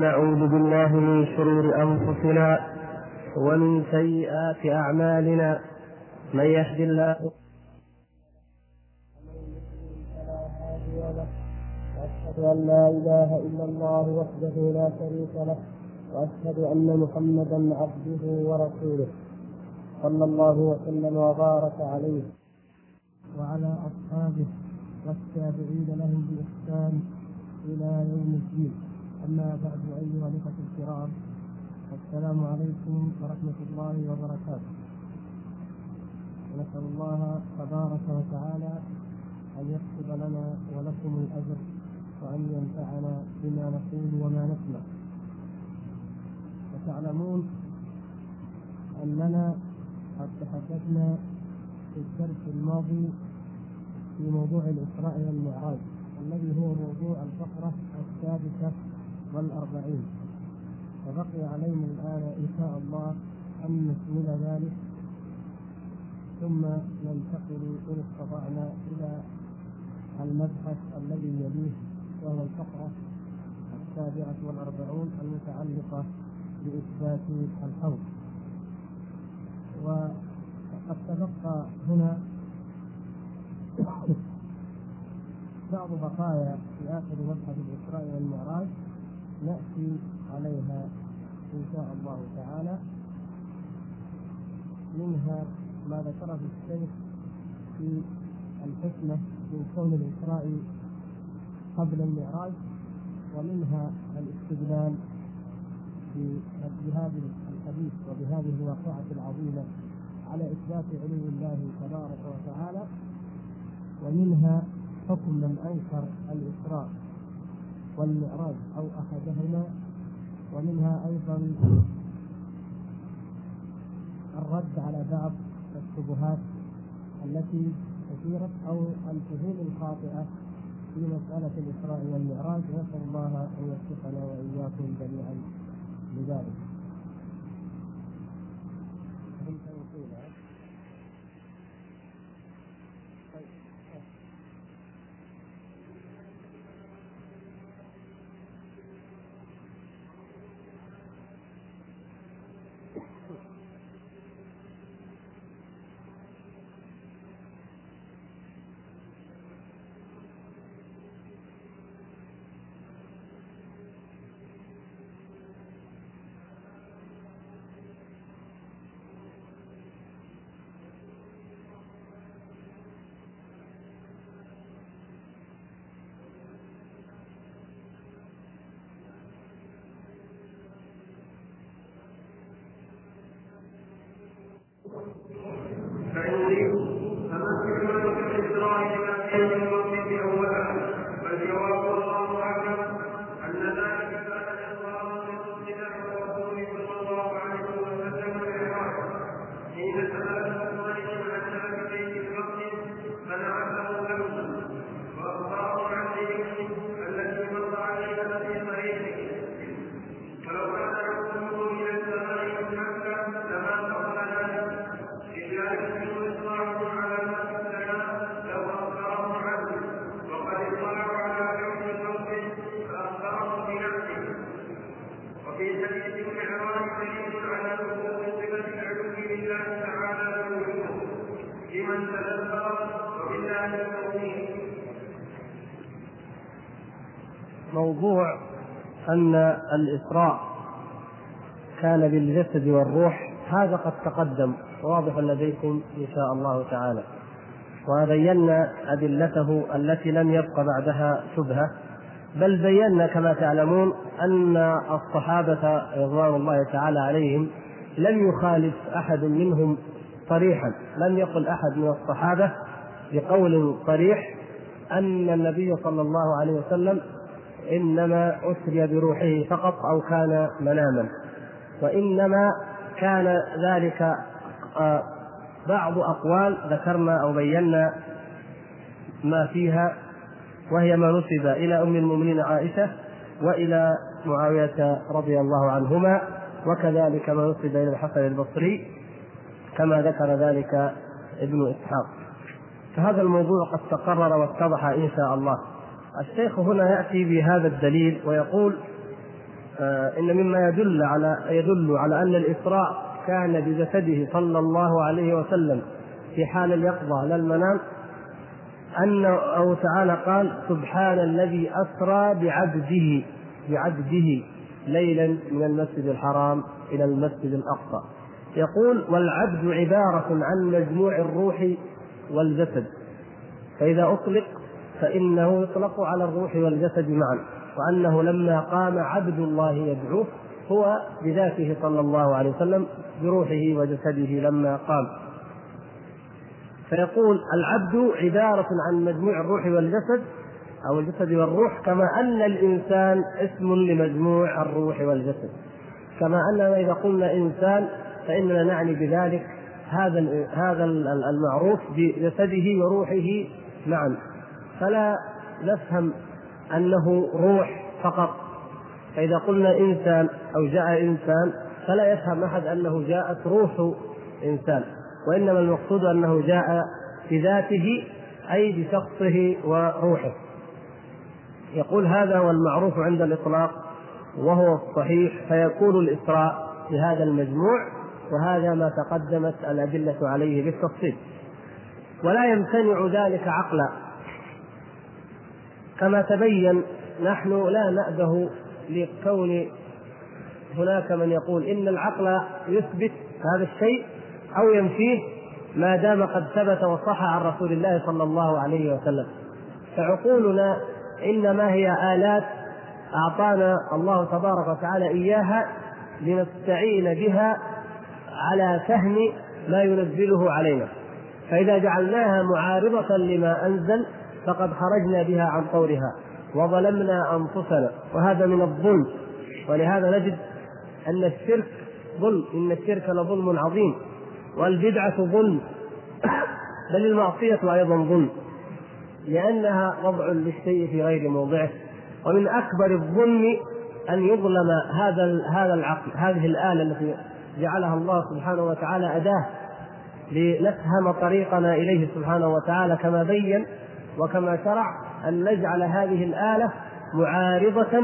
نعوذ بالله من شرور أنفسنا ومن سيئات أعمالنا. من يهد الله وأشهد أن لا إله إلا الله وحده لا شريك له وأشهد أن محمدا عبده ورسوله صلى الله وسلم وبارك عليه وعلى أصحابه والتابعين لهم بإحسان إلى يوم الدين. أما بعد أيها الإخوة الكرام السلام عليكم ورحمة الله وبركاته. ونسأل الله تبارك وتعالى أن يكتب لنا ولكم الأجر وأن ينفعنا بما نقول وما نسمع. وتعلمون أننا قد تحدثنا في الدرس الماضي في موضوع الإسراء والمعراج الذي هو موضوع الفقرة السادسة والأربعين. وبقي علينا الآن إن شاء الله أن نكمل ذلك. ثم ننتقل إن استطعنا إلى المبحث الذي يليه وهو الفقرة السابعة والأربعون المتعلقة بإثبات الحوض. وقد تبقى هنا بعض بقايا في آخر مبحث الإسراء والمعراج. نأتي عليها إن شاء الله تعالى منها ما ذكره الشيخ في الحكمة من كون الإسراء قبل المعراج ومنها الاستدلال بهذا الحديث وبهذه الواقعة العظيمة على إثبات علو الله تبارك وتعالى ومنها حكم من أنكر الإسراء والمعراج أو أحدهما ومنها أيضا الرد على بعض الشبهات التي أثيرت أو الفهوم الخاطئة في مسألة الإسراء والمعراج نسأل الله أن يوفقنا وإياكم جميعا لذلك. الإسراء كان بالجسد والروح هذا قد تقدم واضح لديكم إن شاء الله تعالى. وبينا أدلته التي لم يبق بعدها شبهة بل بينا كما تعلمون أن الصحابة رضوان الله تعالى عليهم لم يخالف أحد منهم صريحا لم يقل أحد من الصحابة بقول صريح أن النبي صلى الله عليه وسلم إنما أسري بروحه فقط أو كان مناما وإنما كان ذلك آه، بعض أقوال ذكرنا أو بينا ما فيها وهي ما نسب إلى أم المؤمنين عائشة وإلى معاوية رضي الله عنهما وكذلك ما نسب إلى الحسن البصري كما ذكر ذلك ابن إسحاق. فهذا الموضوع قد تقرر واتضح إن شاء الله. الشيخ هنا يأتي بهذا الدليل ويقول آه، إن مما يدل على يدل على أن الإسراء كان بجسده صلى الله عليه وسلم في حال اليقظة لا المنام أن أو تعالى قال سبحان الذي أسرى بعبده بعبده ليلا من المسجد الحرام إلى المسجد الأقصى. يقول والعبد عبارة عن مجموع الروح والجسد. فإذا أطلق فإنه يطلق على الروح والجسد معا وأنه لما قام عبد الله يدعوه هو بذاته صلى الله عليه وسلم بروحه وجسده لما قام. فيقول العبد عبارة عن مجموع الروح والجسد أو الجسد والروح كما أن الإنسان اسم لمجموع الروح والجسد. كما أننا إذا قلنا إنسان فإننا نعني بذلك هذا هذا المعروف بجسده وروحه معا. فلا نفهم أنه روح فقط. فإذا قلنا إنسان أو جاء إنسان فلا يفهم أحد أنه جاءت روح إنسان. وإنما المقصود أنه جاء بذاته أي بشخصه وروحه. يقول هذا هو المعروف عند الإطلاق وهو الصحيح فيكون الإسراء بهذا المجموع وهذا ما تقدمت الأدلة عليه بالتفصيل. ولا يمتنع ذلك عقلا. كما تبين نحن لا نأبه لكون هناك من يقول إن العقل يثبت هذا الشيء أو ينفيه ما دام قد ثبت وصح عن رسول الله صلى الله عليه وسلم. فعقولنا إنما هي آلات أعطانا الله تبارك وتعالى إياها لنستعين بها على فهم ما ينزله علينا. فإذا جعلناها معارضة لما أنزل فقد خرجنا بها عن طورها وظلمنا أنفسنا وهذا من الظلم. ولهذا نجد أن الشرك ظلم إن الشرك لظلم عظيم والبدعة ظلم. بل المعصية أيضا ظلم لأنها وضع للشيء في غير موضعه. ومن أكبر الظلم أن يظلم هذا هذا العقل هذه الآلة التي جعلها الله سبحانه وتعالى أداة لنفهم طريقنا إليه سبحانه وتعالى كما بين وكما شرع أن نجعل هذه الآلة معارضة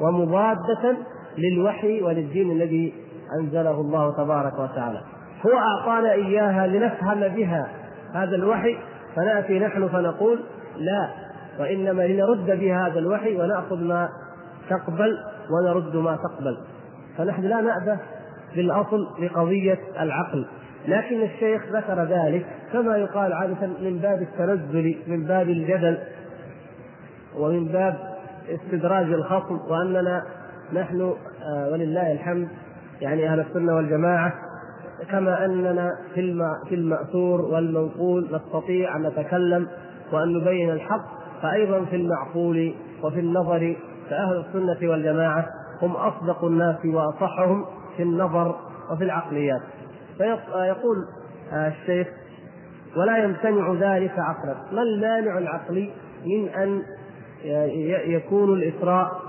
ومضادة للوحي وللدين الذي أنزله الله تبارك وتعالى. هو أعطانا إياها لنفهم بها هذا الوحي فنأتي نحن فنقول لا وإنما لنرد بهذا الوحي ونأخذ ما تقبل ونرد ما تقبل. فنحن لا نأبه بالأصل لقضية العقل. لكن الشيخ ذكر ذلك كما يقال عادة من باب التنزل من باب الجدل ومن باب استدراج الخصم وأننا نحن آه، ولله الحمد يعني أهل السنة والجماعة كما أننا في في المأثور والمنقول نستطيع أن نتكلم وأن نبين الحق فايضا في المعقول وفي النظر فأهل السنة والجماعة هم أصدق الناس وأصحهم في النظر وفي العقليات. فيقول الشيخ ولا يمتنع ذلك عقلا. ما المانع العقلي من أن يكون الإسراء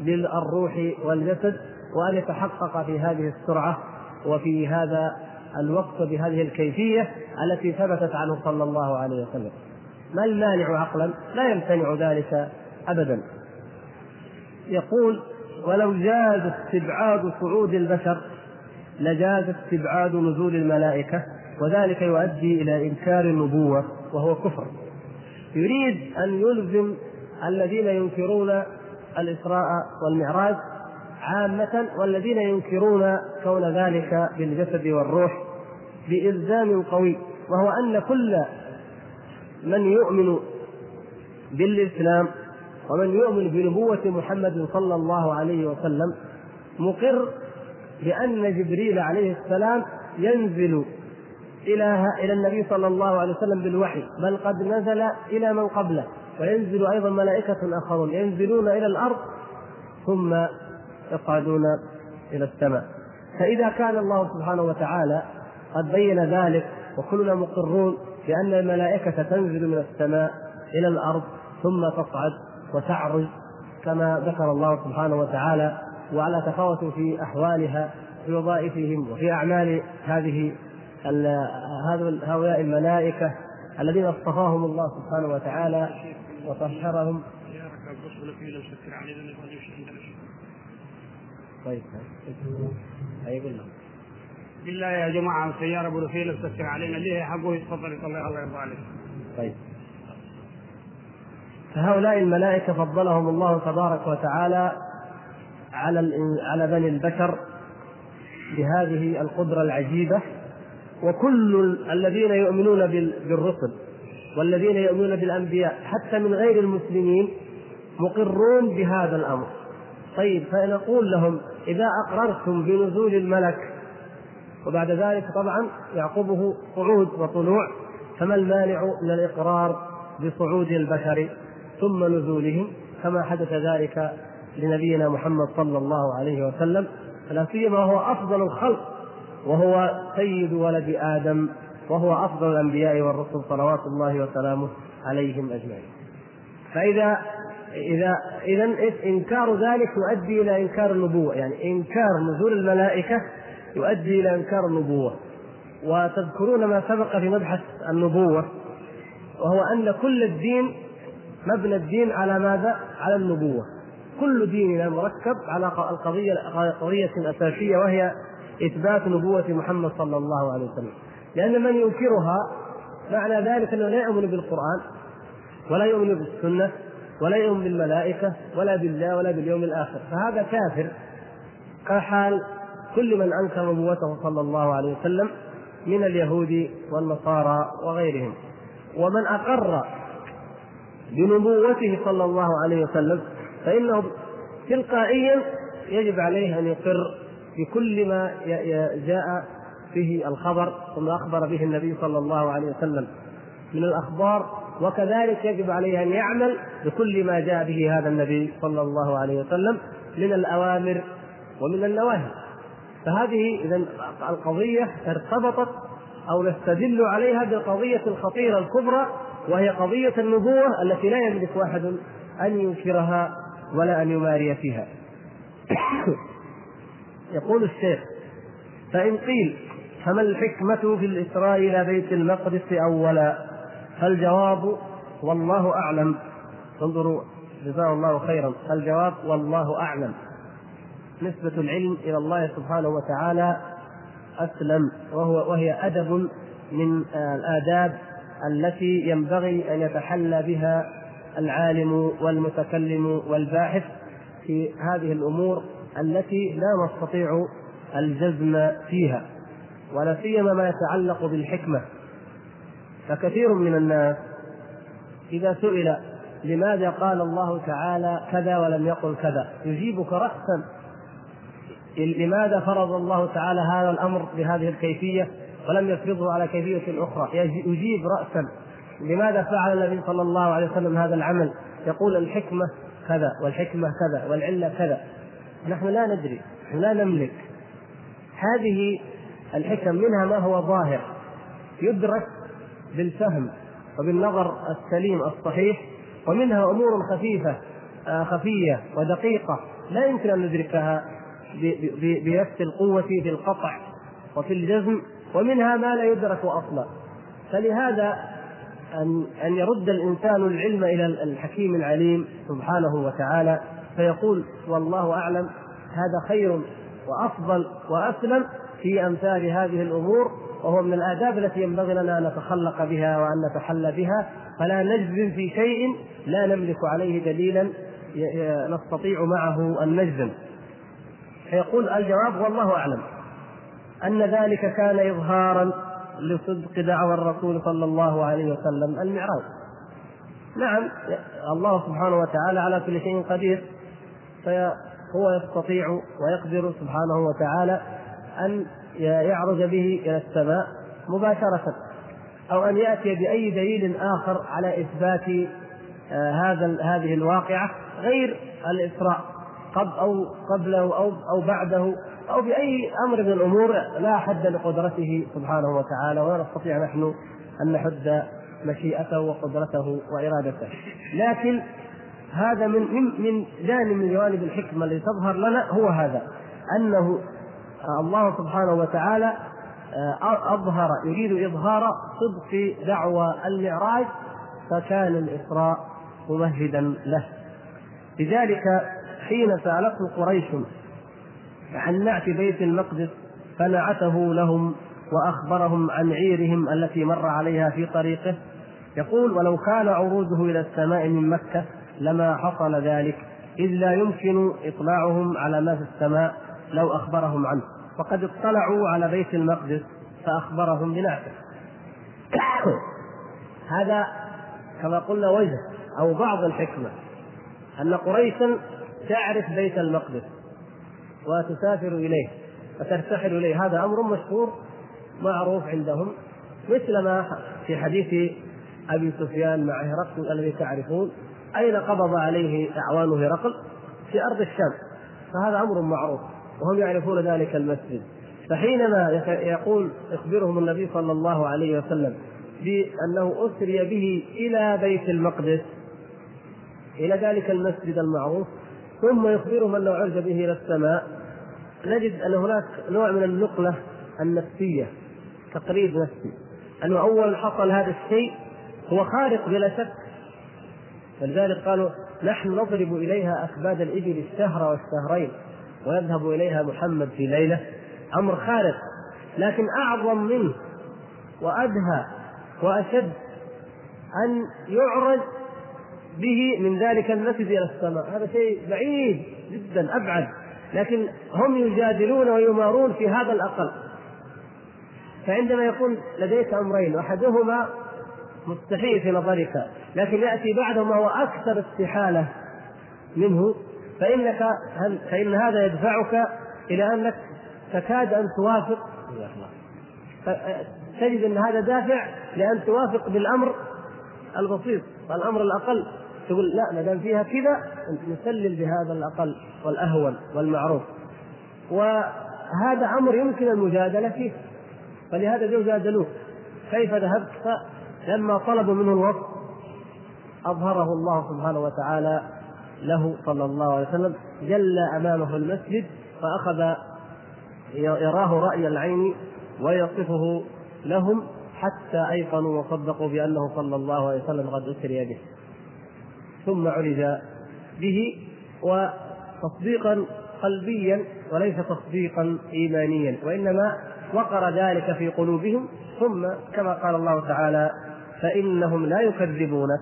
بالروح والجسد وأن يتحقق في هذه السرعة وفي هذا الوقت بهذه الكيفية التي ثبتت عنه صلى الله عليه وسلم. ما المانع عقلا؟ لا يمتنع ذلك أبدا. يقول ولو جاز استبعاد صعود البشر لجاز استبعاد نزول الملائكة وذلك يؤدي إلى إنكار النبوة وهو كفر. يريد أن يلزم الذين ينكرون الإسراء والمعراج عامة والذين ينكرون كون ذلك بالجسد والروح بإلزام قوي وهو أن كل من يؤمن بالإسلام ومن يؤمن بنبوة محمد صلى الله عليه وسلم مقر بأن جبريل عليه السلام ينزل إلى إلى النبي صلى الله عليه وسلم بالوحي. بل قد نزل إلى من قبله. وينزل أيضا ملائكة آخرون ينزلون إلى الأرض ثم يصعدون إلى السماء. فإذا كان الله سبحانه وتعالى قد بين ذلك وكلنا مقرون بأن الملائكة تنزل من السماء إلى الأرض ثم تصعد وتعرج كما ذكر الله سبحانه وتعالى وعلى تفاوت في أحوالها في وظائفهم وفي أعمال هذه هؤلاء الملائكة الذين اصطفاهم الله سبحانه وتعالى وطهرهم. طيب لهم؟ بالله يا جماعة السياره أبو رفيل تسكر علينا. ليه حقه يتفضل الله الله يرضى عليك. طيب. فهؤلاء الملائكة فضلهم الله تبارك وتعالى على على بني البشر بهذه القدرة العجيبة. وكل الذين يؤمنون بالرسل والذين يؤمنون بالأنبياء حتى من غير المسلمين مقرون بهذا الأمر. طيب فنقول لهم إذا أقررتم بنزول الملك وبعد ذلك طبعا يعقبه صعود وطلوع فما المانع من الإقرار بصعود البشر ثم نزولهم؟ كما حدث ذلك لنبينا محمد صلى الله عليه وسلم لا سيما هو أفضل الخلق وهو سيد ولد آدم وهو أفضل الأنبياء والرسل صلوات الله وسلامه عليهم أجمعين. فإذا إذا إذا إنكار ذلك يؤدي إلى إنكار النبوة، يعني إنكار نزول الملائكة يؤدي إلى إنكار النبوة. وتذكرون ما سبق في مبحث النبوة وهو أن كل الدين مبنى الدين على ماذا؟ على النبوة كل ديننا مركب على القضية قضية أساسية وهي إثبات نبوة محمد صلى الله عليه وسلم. لأن من ينكرها معنى ذلك أنه لا يؤمن بالقرآن ولا يؤمن بالسنة ولا يؤمن بالملائكة ولا بالله ولا باليوم الآخر. فهذا كافر كحال كل من أنكر نبوته صلى الله عليه وسلم من اليهود والنصارى وغيرهم. ومن أقر بنبوته صلى الله عليه وسلم فإنه تلقائيا يجب عليه أن يقر بكل ما جاء به الخبر ثم أخبر به النبي صلى الله عليه وسلم من الأخبار وكذلك يجب عليه أن يعمل بكل ما جاء به هذا النبي صلى الله عليه وسلم من الأوامر ومن النواهي. فهذه إذا القضية ارتبطت أو نستدل عليها بالقضية الخطيرة الكبرى وهي قضية النبوة التي لا يملك واحد أن ينكرها. ولا أن يماري فيها. يقول الشيخ فإن قيل فما الحكمة في الإسراء إلى بيت المقدس أولا؟ فالجواب والله أعلم. انظروا جزاه الله خيرا. الجواب والله أعلم. نسبة العلم إلى الله سبحانه وتعالى أسلم وهو وهي أدب من الآداب التي ينبغي أن يتحلى بها العالم والمتكلم والباحث في هذه الأمور التي لا نستطيع الجزم فيها ولا سيما ما يتعلق بالحكمة. فكثير من الناس إذا سئل لماذا قال الله تعالى كذا ولم يقل كذا يجيبك راسا لماذا فرض الله تعالى هذا الأمر بهذه الكيفية ولم يفرضه على كيفية أخرى يجيب رأسا. لماذا فعل النبي صلى الله عليه وسلم هذا العمل؟ يقول الحكمة كذا والحكمة كذا والعلة كذا. نحن لا ندري نحن لا نملك. هذه الحكم منها ما هو ظاهر. يدرك بالفهم وبالنظر السليم الصحيح ومنها أمور خفيفة آه، خفية ودقيقة لا يمكن أن ندركها بنفس القوة في القطع وفي الجزم ومنها ما لا يدرك أصلا. فلهذا أن أن يرد الإنسان العلم إلى الحكيم العليم سبحانه وتعالى فيقول والله أعلم هذا خير وأفضل وأسلم في أمثال هذه الأمور وهو من الآداب التي ينبغي لنا أن نتخلق بها وأن نتحلى بها فلا نجزم في شيء لا نملك عليه دليلا نستطيع معه أن نجزم. فيقول الجواب والله أعلم أن ذلك كان إظهارا لصدق دعوى الرسول صلى الله عليه وسلم المعراج. نعم الله سبحانه وتعالى على كل شيء قدير فهو يستطيع ويقدر سبحانه وتعالى أن يعرج به إلى السماء مباشرة أو أن يأتي بأي دليل آخر على إثبات آه، هذا هذه الواقعة غير الإسراء قبل أو قبله أو أو بعده. أو باي أمر من الأمور لا حد لقدرته سبحانه وتعالى ولا نستطيع نحن أن نحد مشيئته وقدرته وإرادته. لكن هذا من من من جانب من جوانب الحكمة التي تظهر لنا هو هذا أنه الله سبحانه وتعالى آه، أظهر يريد إظهار صدق دعوى المعراج فكان الإسراء ممهدا له. لذلك حين سالته قريش عن نعت بيت المقدس؟ فنعته لهم وأخبرهم عن عيرهم التي مر عليها في طريقه. يقول ولو كان عروجه إلى السماء من مكة لما حصل ذلك إذ لا يمكن إطلاعهم على ما في السماء لو أخبرهم عنه. وقد اطلعوا على بيت المقدس فأخبرهم بنعته. هذا كما قلنا وجه أو بعض الحكمة أن قريشا تعرف بيت المقدس. وتسافر إليه وترتحل إليه. هذا أمر مشهور معروف عندهم مثل ما في حديث أبي سفيان مع هرقل الذي تعرفون أين قبض عليه أعوان هرقل؟ في أرض الشام. فهذا أمر معروف وهم يعرفون ذلك المسجد. فحينما يقول يخبرهم النبي صلى الله عليه وسلم بأنه أسري به إلى بيت المقدس إلى ذلك المسجد المعروف ثم يخبرهم انه عرج به إلى السماء. نجد أن هناك نوع من النقلة النفسية تقريب نفسي. أنه أول حصل هذا الشيء هو خارق بلا شك. ولذلك قالوا نحن نضرب إليها أكباد الإبل الشهر والشهرين ويذهب إليها محمد في ليلة. أمر خارق لكن أعظم منه وأدهى وأشد أن يعرج به من ذلك المسجد إلى السماء. هذا شيء بعيد جدا أبعد. لكن هم يجادلون ويمارون في هذا الأقل. فعندما يكون لديك أمرين أحدهما مستحيل في نظرك لكن يأتي بعده ما هو أكثر استحالة منه فإنك فإن هذا يدفعك إلى أنك تكاد أن توافق. تجد إن هذا دافع لأن توافق بالأمر البسيط والامر الأقل. تقول لا ما دام فيها كذا نسلل بهذا الأقل والأهون والمعروف. وهذا أمر يمكن المجادلة فيه فلهذا جادلوه كيف ذهبت؟ فلما طلبوا منه الوصف أظهره الله سبحانه وتعالى له صلى الله عليه وسلم جل أمامه المسجد فأخذ يراه رأي العين ويصفه لهم حتى أيقنوا وصدقوا بأنه صلى الله عليه وسلم قد أسري به. ثم عرج به وتصديقا قلبيا وليس تصديقا ايمانيا وإنما وقر ذلك في قلوبهم. ثم كما قال الله تعالى فإنهم لا يكذبونك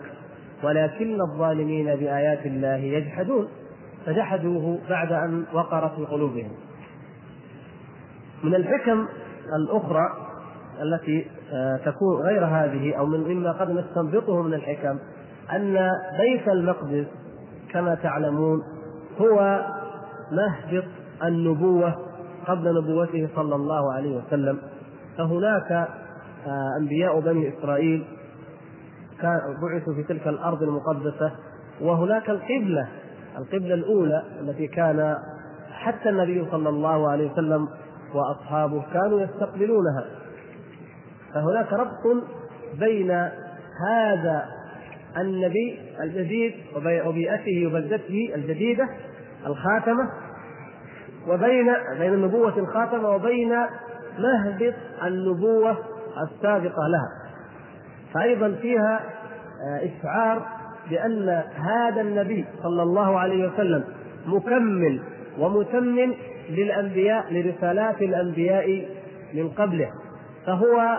ولكن الظالمين بآيات الله يجحدون. فجحدوه بعد أن وقر في قلوبهم. من الحكم الأخرى التي آه، تكون غير هذه أو من مما قد نستنبطه من الحكم أن بيت المقدس كما تعلمون هو مهبط النبوة قبل نبوته صلى الله عليه وسلم. فهناك آه، أنبياء بني إسرائيل بعثوا في تلك الأرض المقدسة وهناك القبلة القبلة الأولى التي كان حتى النبي صلى الله عليه وسلم وأصحابه كانوا يستقبلونها. فهناك ربط بين هذا النبي الجديد وبيئته وبلدته الجديدة الخاتمة وبين بين النبوة الخاتمة وبين مهبط النبوة السابقة لها. فأيضا فيها آه، إشعار بأن هذا النبي صلى الله عليه وسلم مكمل ومتمم للأنبياء لرسالات الأنبياء من قبله. فهو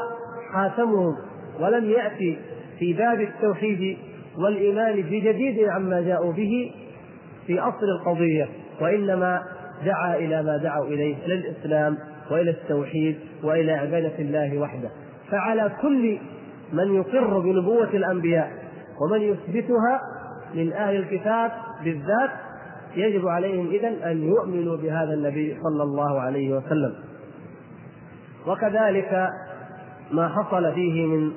خاتمهم ولم يأتي في باب التوحيد والإيمان بجديد عما جاءوا به في أصل القضية وإنما دعا إلى ما دعوا إليه إلى الإسلام وإلى التوحيد وإلى عبادة الله وحده. فعلى كل من يقر بنبوة الأنبياء ومن يثبتها من أهل الكتاب بالذات يجب عليهم إذن أن يؤمنوا بهذا النبي صلى الله عليه وسلم. وكذلك ما حصل فيه من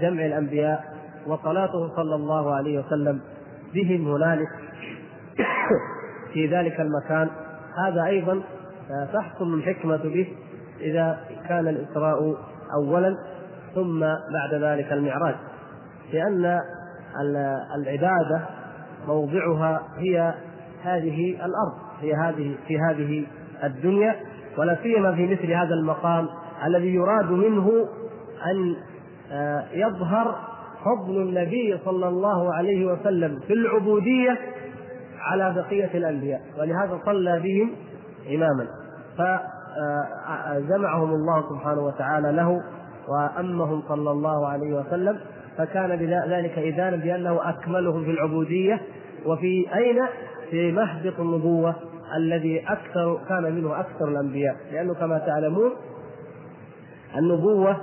جمع الأنبياء وصلاته صلى الله عليه وسلم بهم هنالك. في ذلك المكان. هذا أيضا تحصل الحكمه به. إذا كان الإسراء اولا ثم بعد ذلك المعراج. لأن العبادة موضعها هي هذه الأرض هي هذه في هذه الدنيا ولا سيما في مثل هذا المقام الذي يراد منه أن آه، يظهر فضل النبي صلى الله عليه وسلم في العبودية على بقية الأنبياء ولهذا صلى بهم إماما فجمعهم الله سبحانه وتعالى له وأمهم صلى الله عليه وسلم فكان بذلك إذانا بأنه أكملهم في العبودية وفي أين؟ في مهبط النبوة الذي أكثر كان منه أكثر الأنبياء لأنه كما تعلمون النبوة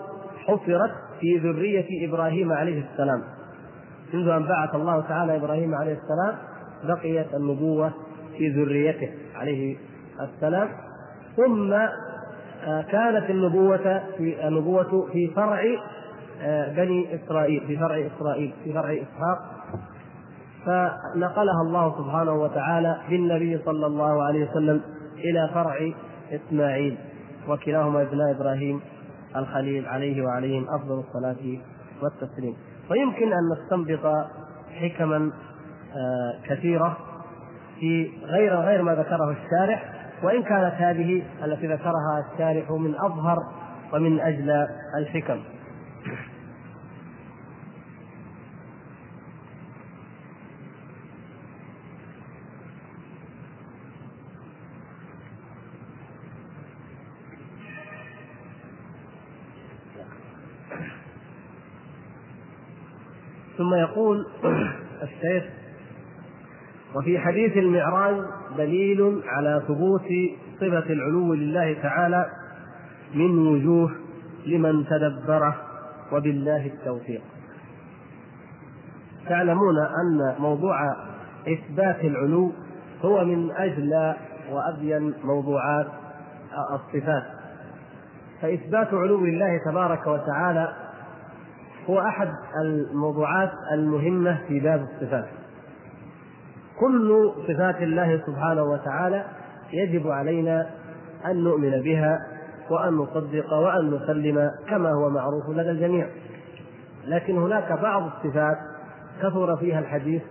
حفرت في ذرية إبراهيم عليه السلام. منذ أن بعث الله تعالى إبراهيم عليه السلام بقيت النبوة في ذريته عليه السلام. ثم آه، كانت النبوة في النبوة في فرع آه، بني إسرائيل في فرع إسرائيل في فرع إسحاق. فنقلها الله سبحانه وتعالى بالنبي صلى الله عليه وسلم إلى فرع إسماعيل وكلاهما ابناء إبراهيم. الخليل عليه وعليهم أفضل الصلاة والتسليم. ويمكن أن نستنبط حكما آه، كثيرة في غير غير ما ذكره الشارح وإن كانت هذه التي ذكرها الشارح من أظهر ومن أجل الحكم. ثم يقول الشيخ وفي حديث المعراج دليل على ثبوت صفة العلو لله تعالى من وجوه لمن تدبره وبالله التوفيق. تعلمون أن موضوع إثبات العلو هو من أجلى وأبين موضوعات الصفات. فإثبات علو الله تبارك وتعالى هو أحد الموضوعات المهمة في باب الصفات. كل صفات الله سبحانه وتعالى يجب علينا أن نؤمن بها وأن نصدق وأن نسلم كما هو معروف لدى الجميع لكن هناك بعض الصفات كثر فيها الحديث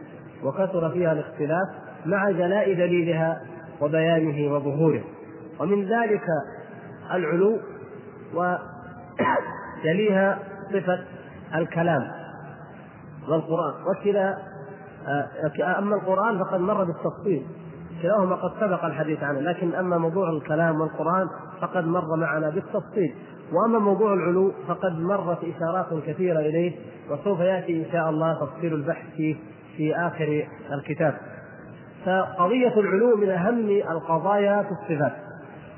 وكثر فيها الاختلاف مع جلاء دليلها وبيانه وظهوره ومن ذلك العلو ويليها صفة الكلام والقرآن. وكلا آه، أما القرآن فقد مر بالتفصيل. كلاهما قد سبق الحديث عنه لكن أما موضوع الكلام والقرآن فقد مر معنا بالتفصيل. وأما موضوع العلو فقد مرت إشارات كثيرة إليه وسوف يأتي إن شاء الله تفصيل البحث فيه في آخر الكتاب. فقضية العلو من أهم القضايا في الصفات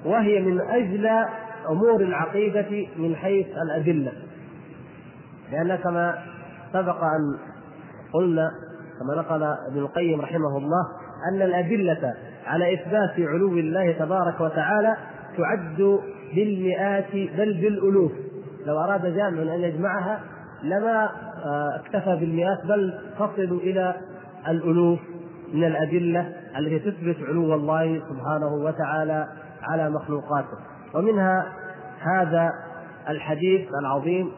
وهي من أجل أمور العقيدة من حيث الأدلة. لأن كما سبق أن قلنا كما نقل ابن القيم رحمه الله أن الأدلة على إثبات علو الله تبارك وتعالى تعد بالمئات بل بالألوف. لو أراد جامع أن يجمعها لما آه، اكتفى بالمئات بل تصل إلى الألوف من الأدلة التي تثبت علو الله سبحانه وتعالى على مخلوقاته. ومنها هذا الحديث العظيم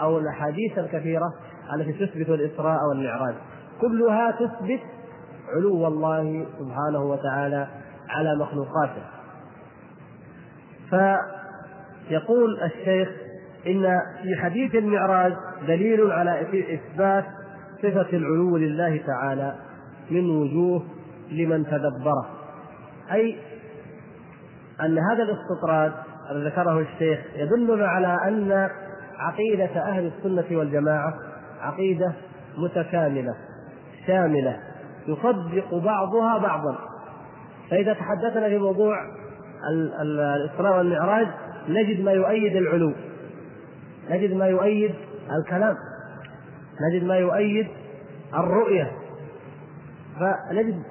أو الأحاديث الكثيرة التي تثبت الإسراء والمعراج. كلها تثبت علو الله سبحانه وتعالى على مخلوقاته. فيقول الشيخ إن في حديث المعراج دليل على إثبات صفة العلو لله تعالى من وجوه لمن تدبره. أي أن هذا الاستطراد الذي ذكره الشيخ يدلنا على أن عقيدة أهل السنة والجماعة عقيدة متكاملة شاملة يصدق بعضها بعضا. فإذا تحدثنا في موضوع الإسراء والمعراج نجد ما يؤيد العلو نجد ما يؤيد الكلام نجد ما يؤيد الرؤية. فنجد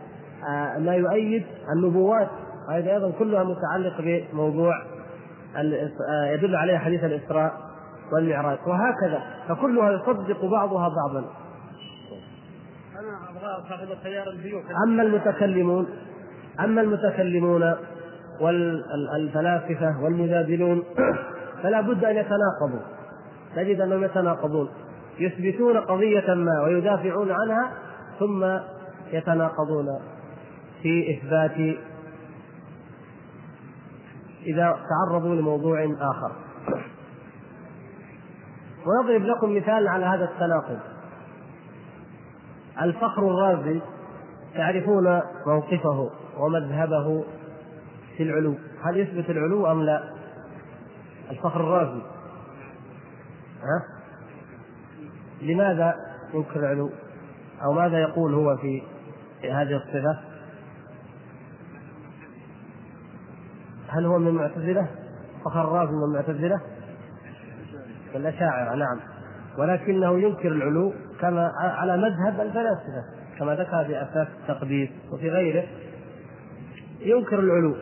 آه، ما يؤيد النبوات. وهذا أيضا كلها متعلق بموضوع آه، يدل عليه حديث الإسراء. والمعراج وهكذا. فكلها يصدق بعضها بعضا. أما المتكلمون أما المتكلمون والفلاسفه والمجادلون فلا بد أن يتناقضوا. تجد أنهم يتناقضون. يثبتون قضية ما ويدافعون عنها ثم يتناقضون في إثبات إذا تعرضوا لموضوع آخر. ونضرب لكم مثال على هذا التناقض. الفخر الرازي تعرفون موقفه ومذهبه في العلو. هل يثبت العلو أم لا؟ الفخر الرازي. ها؟ لماذا ينكر العلو؟ أو ماذا يقول هو في هذه الصفة؟ هل هو من المعتزلة فخر الرازي من المعتزلة الأشاعرة نعم. ولكنه ينكر العلو كما على مذهب الفلاسفة كما ذكر في أساس التقديس وفي غيره. ينكر العلو.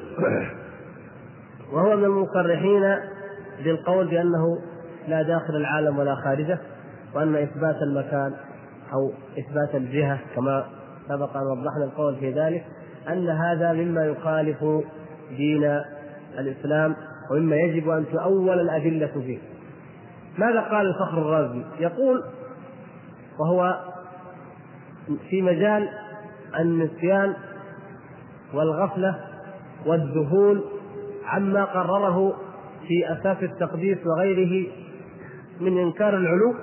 وهو من المصرحين بالقول بأنه لا داخل العالم ولا خارجه وأن إثبات المكان أو إثبات الجهة كما سبق أن وضحنا القول في ذلك أن هذا مما يخالف دين الإسلام ومما يجب أن تؤول الأدلة فيه. ماذا قال الفخر الرازي؟ يقول وهو في مجال النسيان والغفلة والذهول عما قرره في أساس التقديس وغيره من إنكار العلو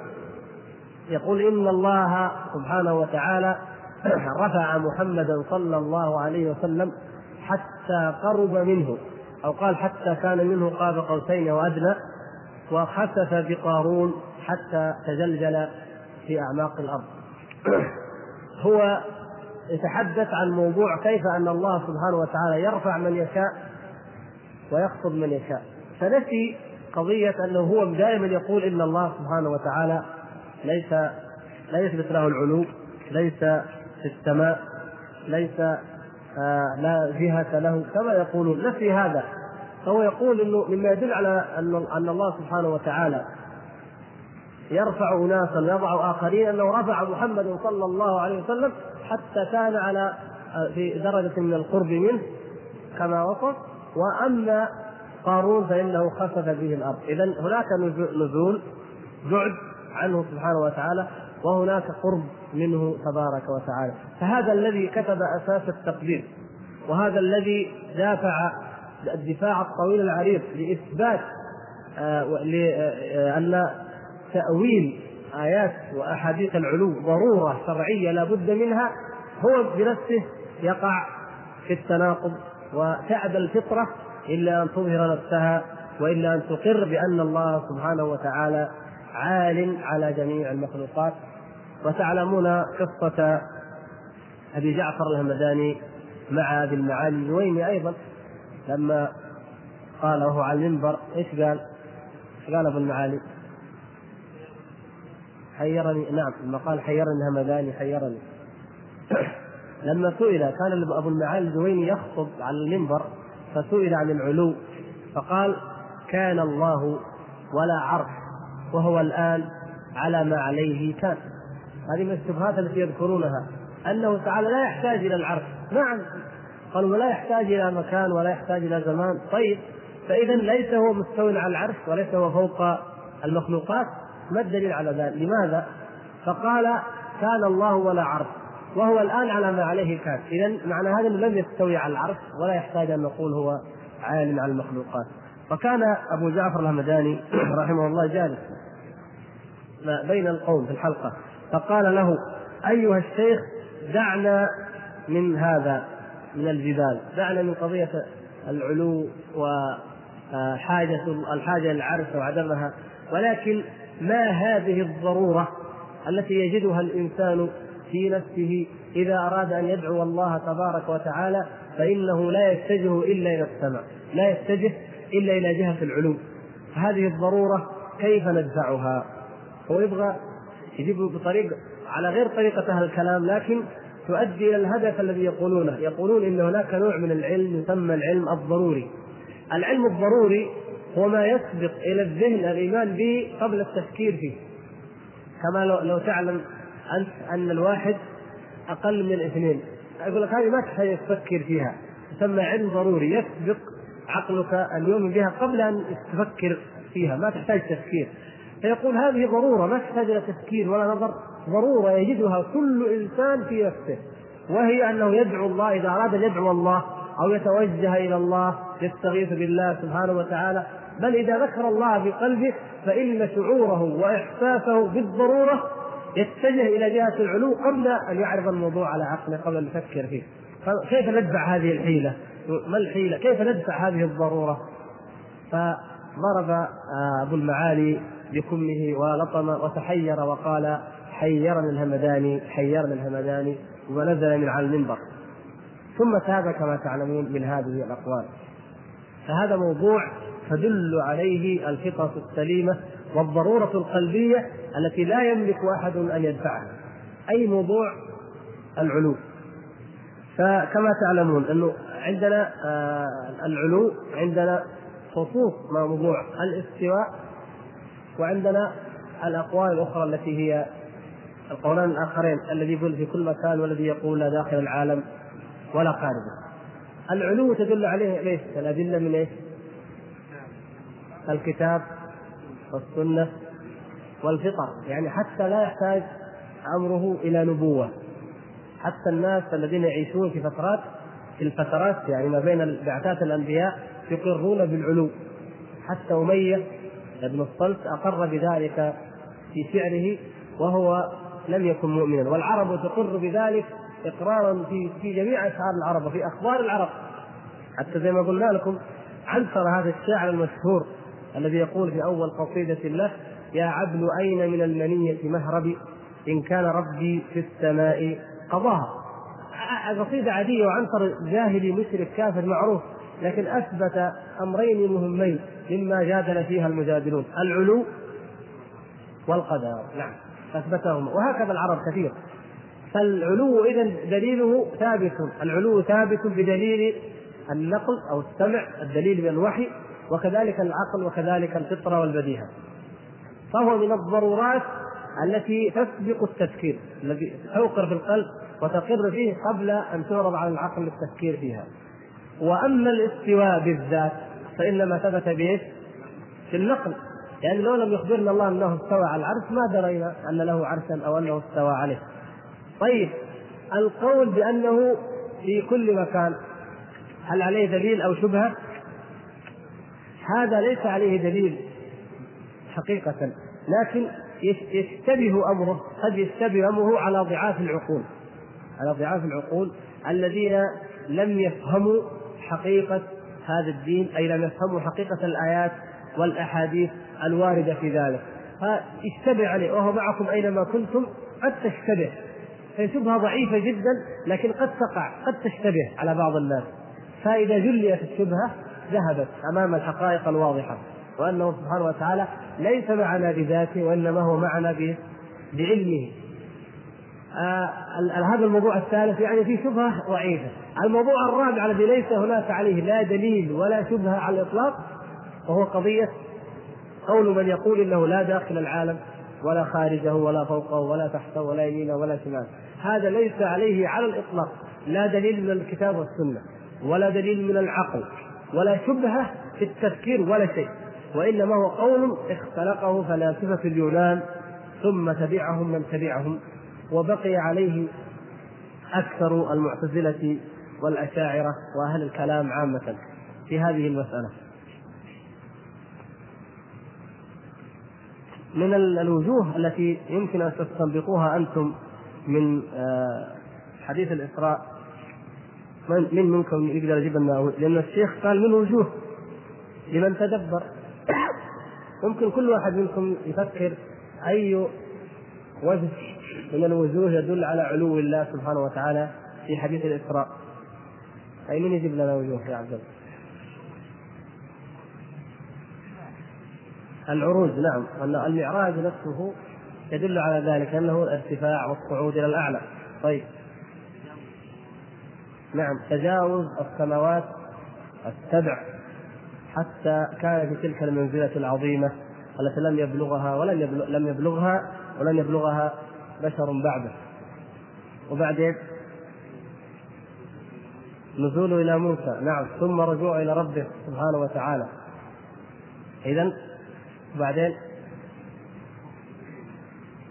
يقول إن الله سبحانه وتعالى رفع محمدا صلى الله عليه وسلم حتى قرب منه أو قال حتى كان منه قاب قوسين وأدنى. وخسف بقارون حتى تجلجل في أعماق الأرض. هو يتحدث عن موضوع كيف أن الله سبحانه وتعالى يرفع من يشاء ويخفض من يشاء. فنسي قضية أنه هو دائما يقول إن الله سبحانه وتعالى ليس لا يثبت له العلو ليس في السماء ليس آه لا جهة له كما يقولون. نفي هذا. فهو يقول إنه مما يدل على أن أن الله سبحانه وتعالى يرفع أناسا ويضع آخرين أنه رفع محمد صلى الله عليه وسلم حتى كان على في درجة من القرب منه كما وصف. وأما قارون فإنه خسف به الأرض. اذا هناك نزول بعد عنه سبحانه وتعالى وهناك قرب منه تبارك وتعالى. فهذا الذي كتب أساس التقدير وهذا الذي دافع الدفاع الطويل العريض لإثبات آه لأن آه، تأويل آيات وأحاديث العلو ضرورة شرعية لا بد منها هو بنفسه يقع في التناقض وتعب الفطرة إلا أن تظهر نفسها وإلا أن تقر بأن الله سبحانه وتعالى عال على جميع المخلوقات. وتعلمون قصة أبي جعفر الهمداني مع أبي المعالي الجويني أيضا. لما قال وهو على المنبر إيش قال؟ إيش قال أبو المعالي؟ حيرني نعم لما قال حيرني الهمداني حيرني لما سئل كان أبو المعالي الجويني يخطب على المنبر فسئل عن العلو فقال كان الله ولا عرش وهو الآن على ما عليه كان هذه من الشبهات التي يذكرونها أنه تعالى لا يحتاج إلى العرش نعم قالوا لا يحتاج إلى مكان ولا يحتاج إلى زمان. طيب فإذا ليس هو مستوى على العرش وليس هو فوق المخلوقات. ما الدليل على ذلك؟ لماذا؟ فقال كان الله ولا عرش وهو الآن على ما عليه كان إذا معنى هذا أنه لم يستوي على العرش ولا يحتاج أن نقول هو عالم على المخلوقات. وكان أبو جعفر الهمداني رحمه الله جالس بين القوم في الحلقة فقال له أيها الشيخ دعنا من هذا. من الجبال. دعنا من قضية العلو وحاجة الحاجة للعرش وعدمها. ولكن ما هذه الضرورة التي يجدها الإنسان في نفسه إذا أراد أن يدعو الله تبارك وتعالى؟ فإنه لا يتجه إلا إلى السماء لا يتجه إلا إلى جهة العلو. هذه الضرورة كيف ندفعها؟ هو يبغى يجيب بطريق على غير طريقة أهل الكلام لكن تؤدي إلى الهدف الذي يقولونه. يقولون إن هناك نوع من العلم يسمى العلم الضروري. العلم الضروري هو ما يسبق إلى الذهن الإيمان به قبل التفكير فيه. كما لو, لو تعلم أنت أن الواحد أقل من الاثنين يقول لك هذه ما تحتاج تفكر فيها. تسمى علم ضروري. يسبق عقلك ان يؤمن بها قبل أن تفكر فيها. ما تحتاج تفكير. فيقول هذه ضرورة. ما تحتاج إلى تفكير ولا نظر. ضرورة يجدها كل إنسان في نفسه وهي أنه يدعو الله إذا أراد أن يدعو الله أو يتوجه إلى الله يستغيث بالله سبحانه وتعالى. بل إذا ذكر الله في قلبه فإن شعوره وإحساسه بالضرورة يتجه إلى جهة العلو قبل أن يعرض الموضوع على عقله قبل أن يفكر فيه. كيف ندفع هذه الحيلة؟ ما الحيلة؟ كيف ندفع هذه الضرورة؟ فضرب آه، أبو المعالي بكمه ولطم وتحير وقال حيرني الهمداني حيرني الهمداني ونزل من على المنبر. ثم تاب كما تعلمون من هذه الأقوال. فهذا موضوع تدل عليه الفطرة السليمة والضرورة القلبية التي لا يملك أحد أن يدفعها. أي موضوع؟ العلو. فكما تعلمون أنه عندنا آه، العلو عندنا خصوص موضوع الاستواء وعندنا الأقوال الأخرى التي هي القولان الآخرين الذي يقول في كل مكان والذي يقول لا داخل العالم ولا خارجه العلو تدل عليه ليش؟ الأدلة من إيش؟ الكتاب والسنة والفطر يعني حتى لا يحتاج أمره إلى نبوة حتى الناس الذين يعيشون في فترات في الفترات يعني ما بين بعثات الأنبياء يقرون بالعلو حتى أمية بن الصلت أقر بذلك في شعره وهو لم يكن مؤمنا والعرب تقر بذلك إقرارا في في جميع أشعار العرب وفي أخبار العرب. حتى زي ما قلنا لكم عنصر هذا الشاعر المشهور الذي يقول في أول قصيدة له يا عبد أين من المنية مهربي إن كان ربي في السماء قضاها قصيدة عادية وعنصر جاهلي مشرك كافر معروف لكن أثبت أمرين مهمين مما جادل فيها المجادلون العلو والقدر. نعم. أثبتهما وهكذا العرب كثير فالعلو إذا دليله ثابت العلو ثابت بدليل النقل أو السمع الدليل من الوحي وكذلك العقل وكذلك الفطرة والبديهة فهو من الضرورات التي تسبق التفكير الذي توقر في القلب وتقر فيه قبل أن تعرض على العقل للتفكير فيها. وأما الاستواء بالذات فإنما ثبت بإيش؟ في النقل يعني لو لم يخبرنا الله أنه استوى على العرش ما درينا أن له عرشا أو أنه استوى عليه. طيب القول بأنه في كل مكان هل عليه دليل أو شبهة؟ هذا ليس عليه دليل حقيقة لكن يشتبه أمره قد يشتبه أمره على ضعاف العقول على ضعاف العقول الذين لم يفهموا حقيقة هذا الدين أي لم يفهموا حقيقة الآيات والأحاديث الواردة في ذلك. فيشتبه عليه وهو معكم أينما كنتم قد تشتبه. هي شبهة ضعيفة جدا لكن قد تقع قد تشتبه على بعض الناس. فإذا جليت الشبهة ذهبت أمام الحقائق الواضحة. وأنه سبحانه وتعالى ليس معنا بذاته وإنما هو معنا بعلمه. آه هذا الموضوع الثالث يعني في شبهة ضعيفة. الموضوع الرابع الذي ليس هناك عليه لا دليل ولا شبهة على الإطلاق وهو قضية قول من يقول إنه لا داخل العالم ولا خارجه ولا فوقه ولا تحته ولا يمينه ولا شماله. هذا ليس عليه على الإطلاق. لا دليل من الكتاب والسنة ولا دليل من العقل ولا شبهة في التفكير ولا شيء. وإنما هو قول اختلقه فلاسفة اليونان ثم تبعهم من تبعهم وبقي عليه أكثر المعتزلة والأشاعرة وأهل الكلام عامة في هذه المسألة. من الوجوه التي يمكن أن تستنبطوها أنتم من آه، حديث الإسراء. من منكم يقدر يجيب لنا لأن الشيخ قال من وجوه لمن تدبر. ممكن كل واحد منكم يفكر أي وجه من الوجوه يدل على علو الله سبحانه وتعالى في حديث الإسراء. أي من يجيب لنا وجوه يا عبد الله؟ العروج نعم. أن المعراج نفسه يدل على ذلك أنه الارتفاع والصعود إلى الأعلى. طيب. نعم. تجاوز السماوات السبع حتى كان في تلك المنزلة العظيمة التي لم يبلغها ولم يبلغ لم يبلغها ولن يبلغها بشر بعده. وبعدين؟ نزول إلى موسى. نعم. ثم رجوع إلى ربه سبحانه وتعالى. اذا وبعدين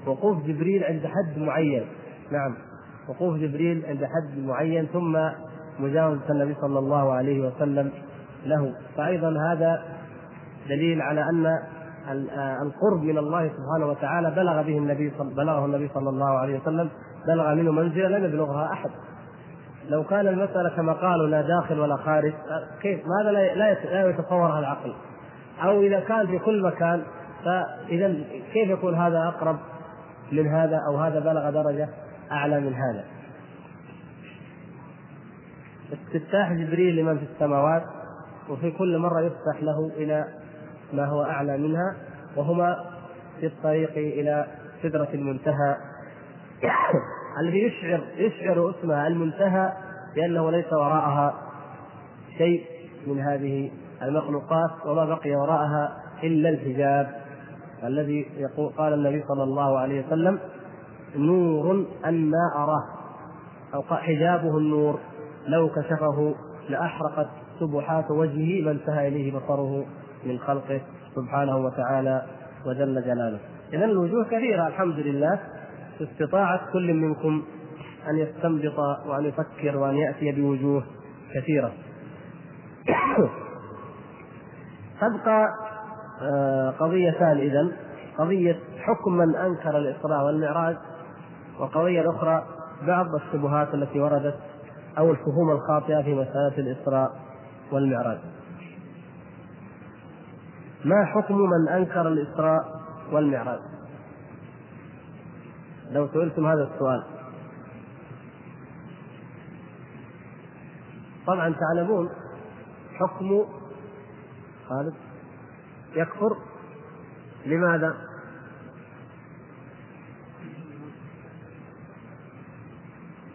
وقوف جبريل عند حد معين. نعم. وقوف جبريل عند حد معين ثم مجاوزة النبي صلى الله عليه وسلم له. فأيضا هذا دليل على أن آه، القرب من الله سبحانه وتعالى بلغ به النبي. بلغه النبي صلى الله عليه وسلم بلغ منه منزلة لم يبلغها أحد. لو كان المسألة كما قالوا لا داخل ولا خارج كيف؟ ماذا لا يتصورها العقل؟ أو إذا كان في كل مكان فإذا كيف يكون هذا أقرب من هذا أو هذا بلغ درجة أعلى من هذا؟ استفتاح جبريل لمن في السماوات وفي كل مرة يفتح له إلى ما هو أعلى منها وهما في الطريق إلى سدرة المنتهى. الذي يشعر يشعر اسمها المنتهى بأنه ليس وراءها شيء من هذه المخلوقات وما بقي وراءها إلا الحجاب. الذي يقول قال النبي صلى الله عليه وسلم نور أنا أراه. أو حجابه النور لو كشفه لأحرقت سبحات وجهه ما انتهى إليه بصره من خلقه سبحانه وتعالى وجل جلاله. إذا الوجوه كثيرة الحمد لله. في استطاعة كل منكم أن يستنبط وأن يفكر وأن يأتي بوجوه كثيرة. تبقى آه، قضيتان إذا قضية حكم من أنكر الإسراء والمعراج وقضية أخرى بعض الشبهات التي وردت أو الفهوم الخاطئة في مسألة الإسراء والمعراج. ما حكم من أنكر الإسراء والمعراج؟ لو سئلتم هذا السؤال. طبعا تعلمون حكم خالد يكفر. لماذا؟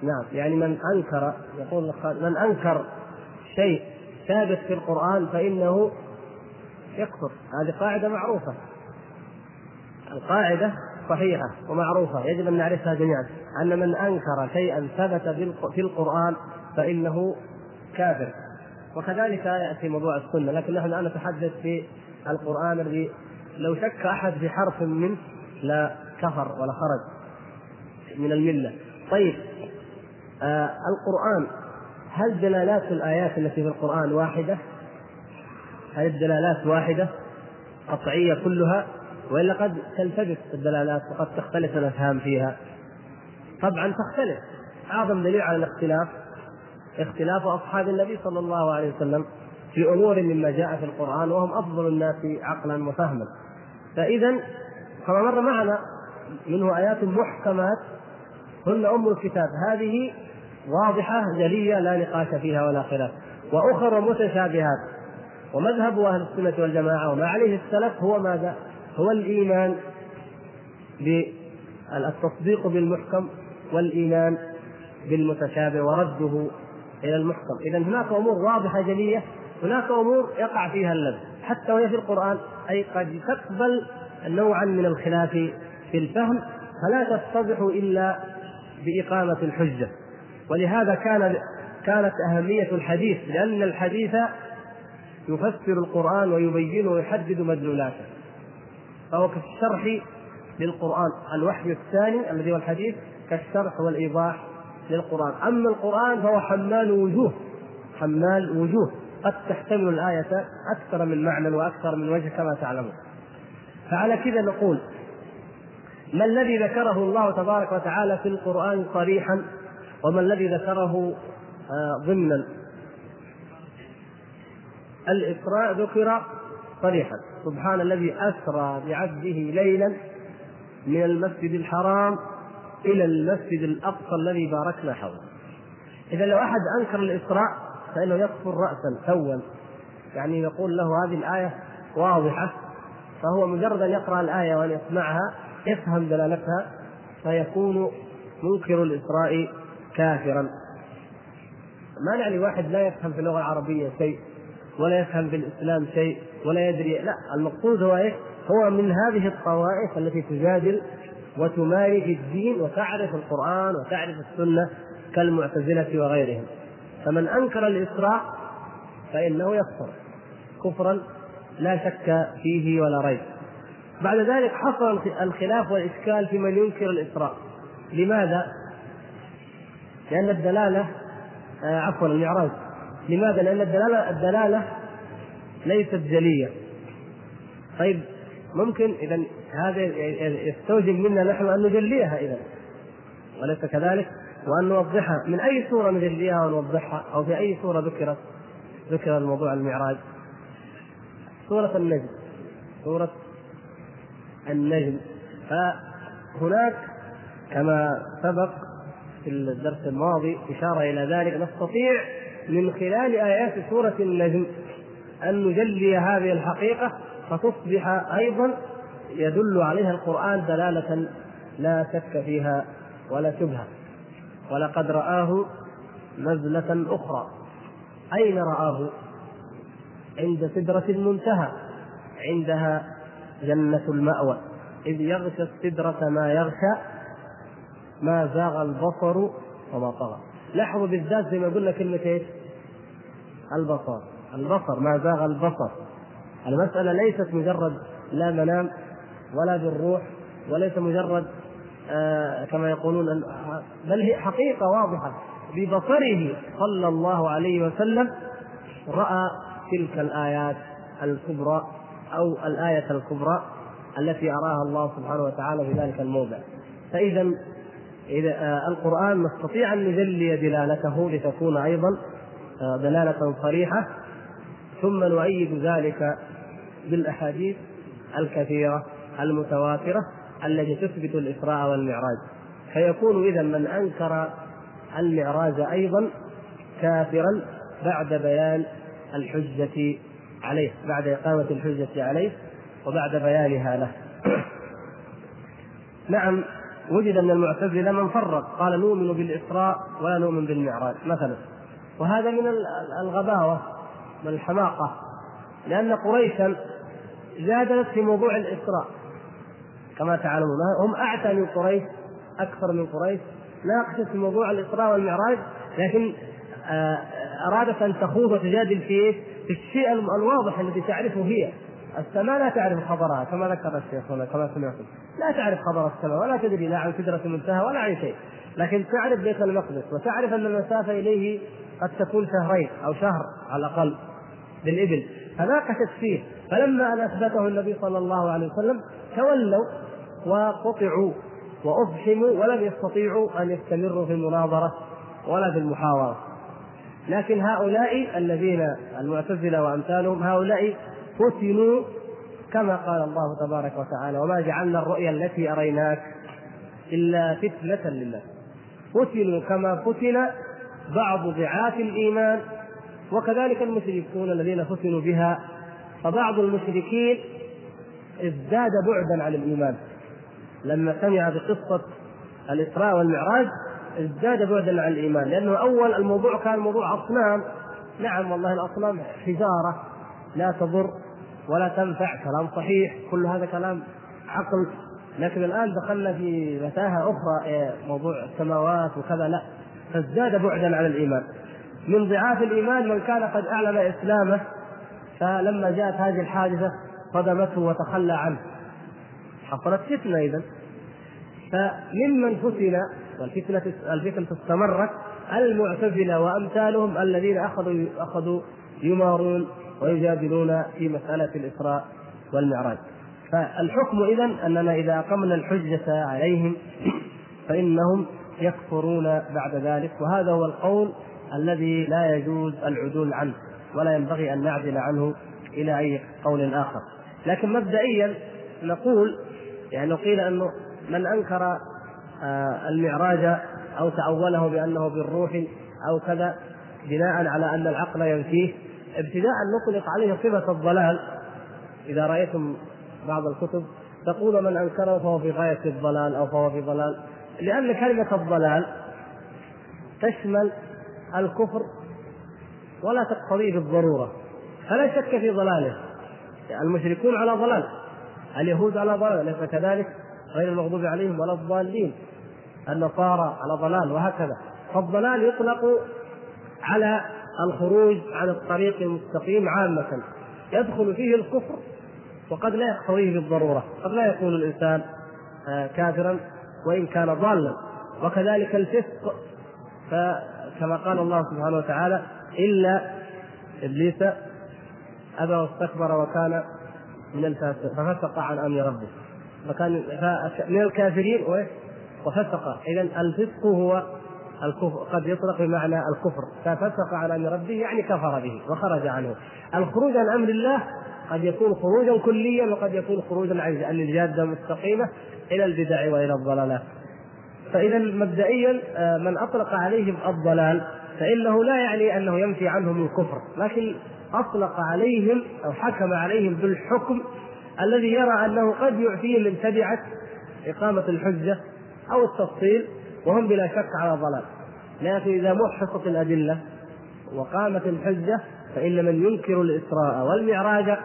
نعم يعني من أنكر يقول من أنكر شيء ثابت في القرآن فإنه يكفر. هذه قاعدة معروفة. القاعدة صحيحة ومعروفة يجب أن نعرفها جميعا. أن من أنكر شيئا ثبت في القرآن فإنه كافر. وكذلك يأتي موضوع السنة لكن نحن الآن نتحدث في القرآن الذي لو شك أحد في حرف منه لا كفر ولا خرج من الملة. طيب آه القرآن هل دلالات الآيات التي في القرآن واحدة؟ هل الدلالات واحدة؟ قطعية كلها؟ وإلا قد تلتبس الدلالات وقد تختلف الأفهام فيها. طبعا تختلف. أعظم دليل على الاختلاف اختلاف أصحاب النبي صلى الله عليه وسلم في أمور مما جاء في القرآن وهم أفضل الناس عقلا وفهما. فاذا كما مر معنا منه آيات محكمات هن أم الكتاب. هذه واضحة جلية لا نقاش فيها ولا خلاف. وأخر متشابهات. ومذهب أهل السنة والجماعة وما عليه السلف هو ماذا؟ هو الإيمان بالتصديق بالمحكم والإيمان بالمتشابه ورده إلى المحكم. اذا هناك أمور واضحة جلية هناك أمور يقع فيها اللبس حتى وهي في القرآن أي قد تقبل نوعا من الخلاف في الفهم فلا تتضح إلا بإقامة الحجة. ولهذا كان كانت أهمية الحديث لأن الحديث يفسر القرآن ويبينه ويحدد مدلولاته. فهو كالشرح للقرآن الوحي الثاني الذي هو الحديث كالشرح والإيضاح للقرآن. أما القرآن فهو حمال وجوه حمال وجوه. قد تحتمل الآية أكثر من معنى وأكثر من وجه كما تعلمون. فعلى كذا نقول ما الذي ذكره الله تبارك وتعالى في القرآن صريحا وما الذي ذكره آه، ضمنا؟ الإسراء ذكر صريحا. سبحان الذي أسرى بعبده ليلا من المسجد الحرام إلى المسجد الأقصى الذي باركنا حوله. إذا لو أحد أنكر الإسراء فإنه يكفر راسا توا يعني يقول له هذه الآية واضحة فهو مجرد أن يقرأ الآية وأن يسمعها يفهم دلالتها فيكون منكر الإسراء كافرا. ما نعني واحد لا يفهم في اللغة العربية شيء ولا يفهم في الإسلام شيء ولا يدري لا المقصود هو إيه؟ هو من هذه الطوائف التي تجادل وتماري في الدين وتعرف القرآن وتعرف السنة كالمعتزلة وغيرهم. فمن أنكر الإسراء فإنه يكفر. كفرا لا شك فيه ولا ريب. بعد ذلك حصل الخلاف والإشكال في من ينكر الإسراء. لماذا؟ لأن الدلالة آه عفوا المعراج. لماذا؟ لأن الدلالة الدلالة ليست جلية. طيب ممكن إذا هذا يستوجب منا نحن أن نجليها اذا وليس كذلك؟ وأن نوضحها. من أي سورة نجليها ونوضحها؟ أو في أي سورة ذكرت؟ ذكر الموضوع المعراج. سورة النجم. سورة النجم. فهناك كما سبق في الدرس الماضي إشارة إلى ذلك. نستطيع من خلال آيات سورة النجم أن نجلي هذه الحقيقة فتصبح أيضا يدل عليها القرآن دلالة لا شك فيها ولا شبهة. ولقد رآه نزلة أخرى. أين رآه؟ عند سدرة المنتهى. عندها جنة المأوى. إذ يغشى السدرة ما يغشى ما زاغ البصر وما طغى. لاحظوا بالذات زي ما قلنا كلمة إيش؟ البصر. البصر ما زاغ البصر. المسألة ليست مجرد لا منام ولا بالروح وليس مجرد آه كما يقولون بل هي حقيقة واضحة. ببصره صلى الله عليه وسلم رأى تلك الآيات الكبرى أو الآية الكبرى التي أراها الله سبحانه وتعالى في ذلك الموضع. فإذا إذا آه القرآن نستطيع أن نجلي دلالته لتكون أيضا آه دلالة صريحة. ثم نؤيد ذلك بالأحاديث الكثيرة. المتواترة التي تثبت الإسراء والمعراج. فيكون إذا من أنكر المعراج أيضا كافرا بعد بيان الحجة عليه بعد إقامة الحجة عليه وبعد بيانها له. نعم وجد من المعتزلة من فرق قال نؤمن بالإسراء ولا نؤمن بالمعراج مثلا. وهذا من الغباوة والحماقة لأن قريشا جادلت في موضوع الإسراء. كما تعلمون. هم أعتى من قريش أكثر من قريش. ناقشت في موضوع الإسراء والمعراج لكن أرادت أن تخوض وتجادل في في الشيء الواضح الذي تعرفه هي. السماء لا تعرف خبرها كما ذكر الشيخ هنا كما سمعتم. لا تعرف خبر السماء ولا تدري لا عن سدرة المنتهى ولا عن شيء. لكن تعرف بيت المقدس وتعرف أن المسافة إليه قد تكون شهرين أو شهر على الأقل بالإبل. فناقشت فيه فلما أن أثبته النبي صلى الله عليه وسلم تولوا وقطعوا وأفحموا ولم يستطيعوا أن يستمروا في المناظرة ولا في المحاورة. لكن هؤلاء الذين المعتزلة وأمثالهم هؤلاء فتنوا كما قال الله تبارك وتعالى وما جعلنا الرؤيا التي أريناك إلا فتنة لله فتنوا كما فتن بعض ضعاف الإيمان وكذلك المشركون الذين فتنوا بها فبعض المشركين ازداد بعدا عن الإيمان. لما سمع بقصة الإسراء والمعراج ازداد بعدا عن الإيمان. لأنه أول الموضوع كان موضوع أصنام. نعم والله الأصنام حجارة لا تضر ولا تنفع كلام صحيح كل هذا كلام عقل. لكن الآن دخلنا في متاهة أخرى موضوع السماوات وكذا لا. فازداد بعدا عن الإيمان. من ضعاف الإيمان من كان قد أعلن إسلامه فلما جاءت هذه الحادثة صدمته وتخلى عنه. حصلت فتنة إذا فممن فتن والفتنة الفتنة استمرت المعتزلة وأمثالهم الذين أخذوا أخذوا يمارون ويجادلون في مسألة الإسراء والمعراج. فالحكم إذا أننا إذا أقمنا الحجة عليهم فإنهم يكفرون بعد ذلك. وهذا هو القول الذي لا يجوز العدول عنه ولا ينبغي أن نعدل عنه إلى أي قول آخر. لكن مبدئيا نقول يعني قيل أنه من أنكر المعراج أو تأوله بأنه بالروح أو كذا بناء على أن العقل ينفيه ابتداء نطلق عليه صفة الضلال. إذا رأيتم بعض الكتب تقول من أنكره فهو في غاية الضلال أو فهو في ضلال لأن كلمة الضلال تشمل الكفر ولا تقتضي بالضرورة. فلا شك في ضلاله. المشركون على ضلال اليهود على ضلال ليس كذلك؟ غير المغضوب عليهم ولا الضالين. النصارى على ضلال وهكذا. فالضلال يطلق على الخروج عن الطريق المستقيم عامة. يدخل فيه الكفر وقد لا يقتضيه بالضرورة. قد لا يكون الإنسان كافرا وإن كان ضالا. وكذلك الفسق. فكما قال الله سبحانه وتعالى إلا إبليس أبى واستكبر وكان من الفاسق ففسق عن أمر ربه. فكان من الكافرين وفسق. إذا الفسق هو الكفر. قد يطلق بمعنى الكفر. ففسق عن أمر ربه يعني كفر به وخرج عنه. الخروج عن أمر الله قد يكون خروجا كليا وقد يكون خروجا عن الجادة المستقيمة إلى البدع وإلى الضلالات فاذا مبدئيا آه، من أطلق عليهم الضلال فإنه لا يعني أنه ينفي عنهم الكفر لكن أطلق عليهم أو حكم عليهم بالحكم الذي يرى أنه قد يعفيه من تبعة إقامة الحجة أو التفصيل وهم بلا شك على ضلال لكن إذا محقت الأدلة وقامت الحجة فإن من ينكر الإسراء والمعراج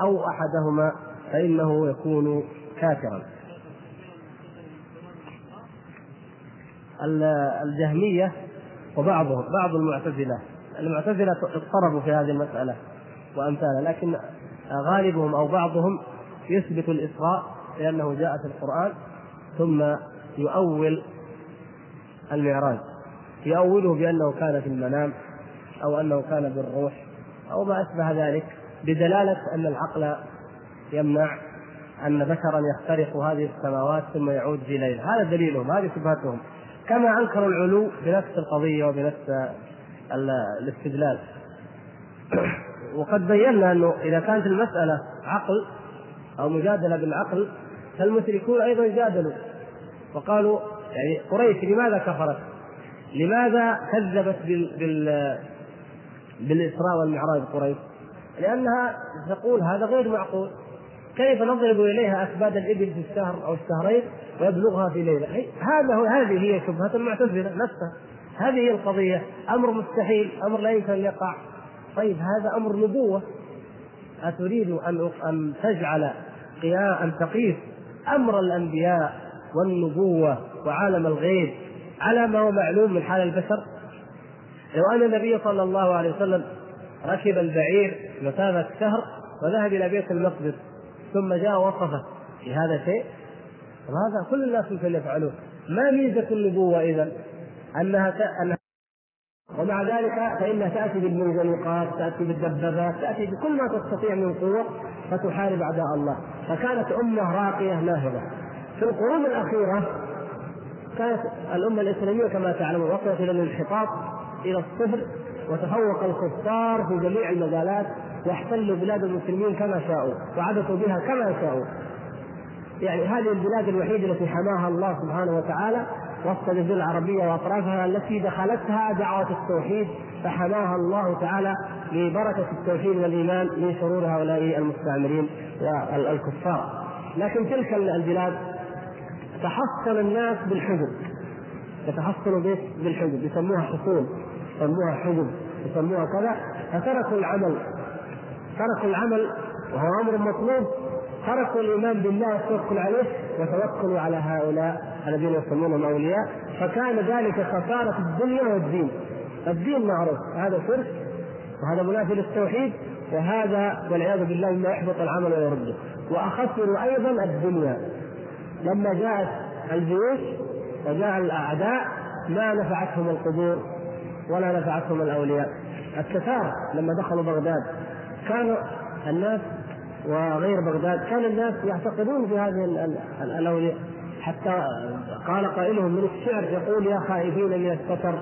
أو أحدهما فإنه يكون كافرا. الجهمية وبعضهم بعض المعتزلة المعتزلة اضطربوا في هذه المسألة وأمثالها لكن غالبهم أو بعضهم يثبت الإسراء لأنه جاء في القرآن ثم يؤول المعراج. يؤوله بأنه كان في المنام أو أنه كان بالروح أو ما أشبه ذلك بدلالة أن العقل يمنع أن بشرا يخترق هذه السماوات ثم يعود في ليل. هذا دليلهم هذه شبهتهم. كما انكروا العلو بنفس القضية وبنفس الاستدلال. وقد بينا أنه إذا كانت المسألة عقل أو مجادلة بالعقل فالمشركون أيضا جادلوا وقالوا يعني قريش لماذا كفرت؟ لماذا كذبت بال, بال بالإسراء والمعراج قريش؟ لأنها تقول هذا غير معقول. كيف نضرب إليها اسباد الإبل في الشهر أو الشهرين ويبلغها في ليلة؟ هذا هو هذه هي شبهة المعتزله نفسها هذه هي القضية. أمر مستحيل أمر لا يمكن أن يقع. طيب هذا أمر نبوة. أتريد أن أن تجعل أن تقيس أمر الأنبياء والنبوة وعالم الغيب على ما هو معلوم من حال البشر؟ لو أن النبي صلى الله عليه وسلم ركب البعير مسافه شهر وذهب إلى بيت المقدس ثم جاء وقفه في هذا شيء وهذا كل الناس يمكن يفعلوه. ما ميزة النبوة اذا أنها أنها ومع ذلك فإنها تأتي بالمنزلقات تأتي بالدبابات تأتي بكل ما تستطيع من قوة فتحارب أعداء الله. فكانت أمة راقية ناهضة. في القرون الأخيرة كانت الأمة الإسلامية كما تعلمون وصلت إلى الانحطاط إلى الصفر وتفوق الكفار في جميع المجالات واحتلوا بلاد المسلمين كما شاءوا وعبثوا بها كما شاءوا. يعني هذه البلاد الوحيدة التي حماها الله سبحانه وتعالى وسط الجزيرة العربية وأطرافها التي دخلتها دعوة التوحيد فحماها الله تعالى ببركة التوحيد والإيمان من شرور هؤلاء المستعمرين والكفار. لكن تلك البلاد تحصن الناس بالحجب. يتحصنوا بالحجب. يسموها حصون. يسموها حجب. يسموها كذا. فتركوا العمل. تركوا العمل وهو أمر مطلوب. تركوا الإيمان بالله والتوكل عليه وتوكلوا على هؤلاء الذين يسمونهم اولياء فكان ذلك خسارة الدنيا والدين. الدين معروف هذا شرك وهذا منافي للتوحيد وهذا والعياذ بالله مما يحبط العمل ويرده واخسروا أيضا الدنيا. لما جاءت الجيوش وجاء الأعداء ما نفعتهم القبور ولا نفعتهم الأولياء. التتار لما دخلوا بغداد كانوا الناس وغير بغداد كان الناس يعتقدون في هذه الأولياء. حتى قال قائلهم من الشعر يقول يا خائفين من الستر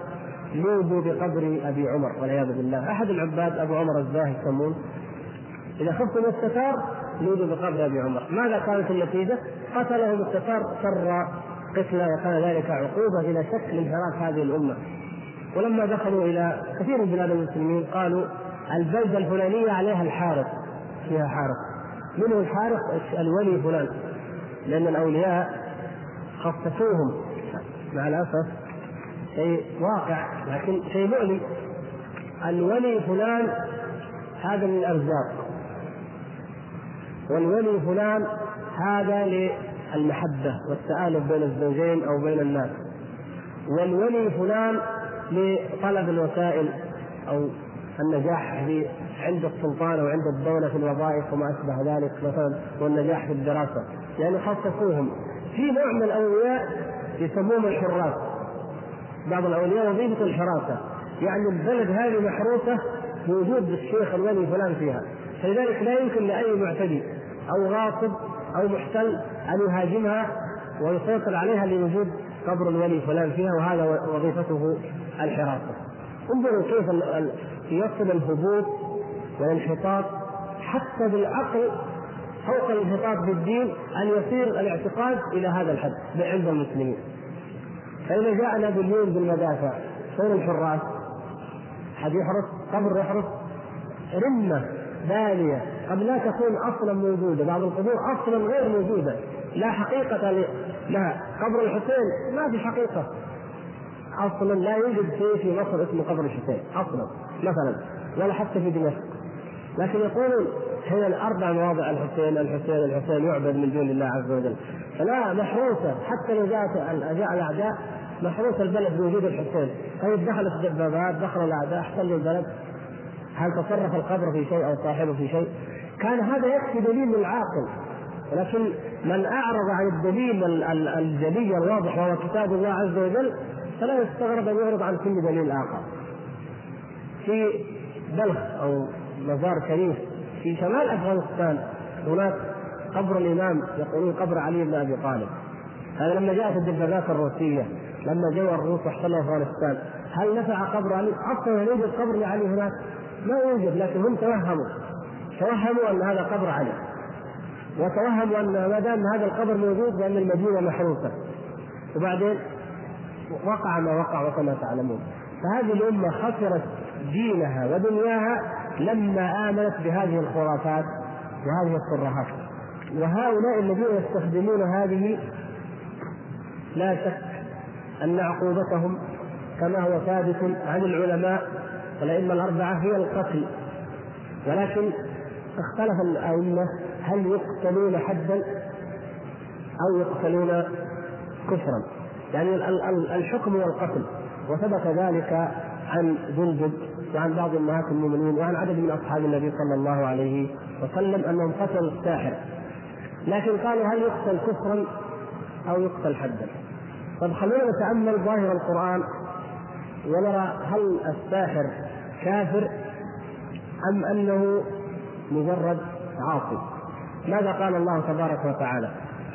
لوبوا بقبر أبي عمر والعياذ بالله. أحد العباد أبو عمر الزاهد يسمون. إذا خفتم الستار لوبوا بقبر أبي عمر. ماذا كانت النتيجة؟ قتلهم الستار شر قتلى وكان ذلك عقوبة إلى شك لانحراف هذه الأمة. ولما دخلوا إلى كثير من بلاد المسلمين قالوا البلدة الفلانية عليها الحارس فيها حارس من هو الحارس؟ الولي فلان. لأن الأولياء خصصوهم مع الأسف شيء واقع لكن شيء مؤلم. الولي فلان هذا للارزاق والولي فلان هذا للمحبة والتآلف بين الزوجين أو بين الناس. والولي فلان لطلب الوسائل أو النجاح في عند السلطان أو عند الدولة في الوظائف وما أشبه ذلك مثلا والنجاح في الدراسة. يعني خصصوهم. في نوع من الأولياء يسموهم الحراس. بعض الأولياء وظيفة الحراسة. يعني البلد هذه محروسة بوجود الشيخ الولي فلان فيها. فلذلك لا يمكن لأي معتدي أو غاصب أو محتل أن يهاجمها ويسيطر عليها لوجود قبر الولي فلان فيها وهذا وظيفته الحراسة. انظروا كيف يصل الهبوط والانحطاط حتى بالعقل فوق الانحطاط بالدين أن يصير الاعتقاد إلى هذا الحد عند المسلمين. فإذا جاء نابليون بالمدافع فين الحراس؟ حد يحرس قبر يحرس رمة بالية قد لا تكون أصلا موجودة بعض القبور أصلا غير موجودة لا حقيقة لها. قبر الحسين ما في حقيقة. أصلا لا يوجد شيء في مصر اسمه قبر الحسين أصلا مثلا. ولا حتى في دمشق. لكن يقولون هي الاربع مواضع الحسين الحسين الحسين يعبد من دون الله عز وجل فلا محروسه حتى لو جاءت جاء الأعداء محروس البلد بوجود الحسين طيب دخلت الدبابات دخل الأعداء احتلوا البلد هل تصرف القبر في شيء أو صاحبه في شيء؟ كان هذا يكفي دليل للعاقل ولكن من أعرض عن الدليل الجلي الواضح وهو كتاب الله عز وجل فلا يستغرب أن يعرض عن كل دليل آخر. في بلخ أو مزار شريف في شمال أفغانستان هناك قبر الإمام يقولون قبر علي بن أبي طالب. هذا لما جاءت الدبابات الروسية لما جاء الروس واحتلوا أفغانستان هل نفع قبر علي؟ أصلا يوجد قبر لعلي هناك؟ ما يوجد لكن هم توهموا توهموا أن هذا قبر علي وتوهموا أن ما دام هذا القبر موجود بان المدينة محروسة وبعدين وقع ما وقع وكما تعلمون فهذه الأمة خسرت دينها ودنياها لما آمنت بهذه الخرافات وهذه الترهات وهؤلاء الذين يستخدمون هذه لا شك أن عقوبتهم كما هو ثابت عن العلماء والأئمة الأربعة هي القتل. ولكن اختلف الأئمة هل يقتلون حدا أو يقتلون كفرا. يعني الحكم هو القتل وثبت ذلك عن جندب وعن بعض أمهات المؤمنين وعن عدد من أصحاب النبي صلى الله عليه وسلم أنهم قتلوا الساحر. لكن قالوا هل يقتل كفرا أو يقتل حدا؟ طيب خلونا نتأمل ظاهر القرآن ونرى هل الساحر كافر أم أنه مجرد عاصي. ماذا قال الله تبارك وتعالى؟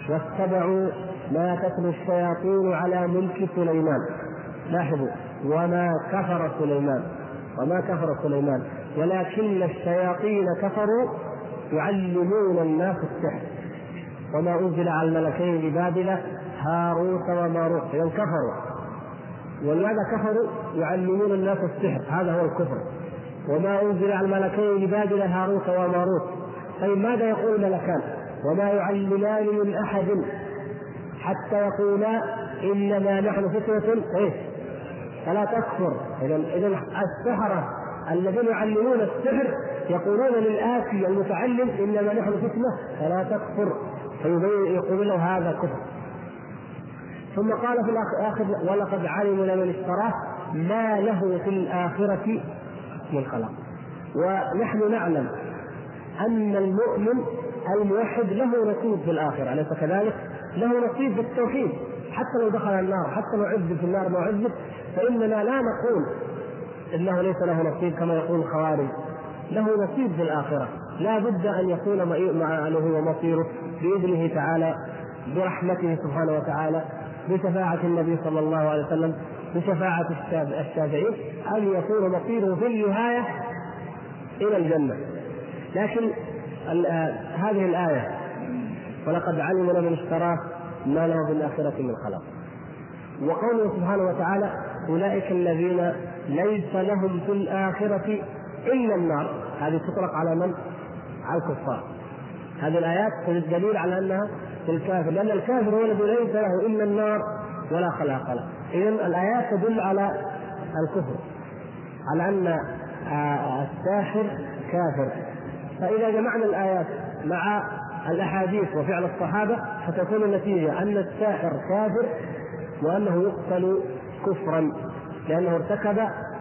واتبعوا ما تتلو الشياطين على ملك سليمان. لاحظوا وما كفر سليمان. وما كفر سليمان. ولكن الشياطين كفروا يعلمون الناس السحر. وما أنزل على الملكين ببابل هاروت وماروت. اذا كفروا. ولماذا كفروا؟ يعلمون الناس السحر. هذا هو الكفر. وما أنزل على الملكين ببابل هاروت وماروت. طيب ماذا يقول الملكان؟ وما يعلمان من أحد حتى يقولا إنما نحن فتنة. إيش؟ فلا تكفر. إذا إذا السحره الذين يعلمون السحر يقولون للآتي المتعلم إنما نحن فتنة فلا تكفر. فيبين يقول له هذا كفر. ثم قال في الآخر ولقد علموا لمن اشتراه ما له في الآخرة من خلاق. ونحن نعلم أن المؤمن الموحد له نصيب في الآخرة أليس كذلك؟ له نصيب في التوحيد. حتى لو دخل النار حتى لو عذب في النار ما عذب فإننا لا نقول إنه ليس له نصيب كما يقول الخوارج. له نصيب في الآخرة. لا بد أن يكون مآله ومصيره بإذنه تعالى برحمته سبحانه وتعالى بشفاعة النبي صلى الله عليه وسلم بشفاعة الشافعين أن يكون مصيره في النهاية إلى الجنة. لكن هذه الآية ولقد علم من اشتراه ما له في الآخرة من خلاق. وقوله سبحانه وتعالى أولئك الذين ليس لهم في الآخرة إلا النار. هذه تطلق على من؟ على الكفار. هذه الآيات تدل على أنها في الكافر لأن الكافر هو الذي ليس له إلا النار ولا خلاق له. إذا الآيات تدل على الكفر على أن الساحر كافر. فإذا جمعنا الآيات مع الأحاديث وفعل الصحابة فتكون النتيجة أن الساحر كافر وأنه يقتل كفرا لأنه ارتكب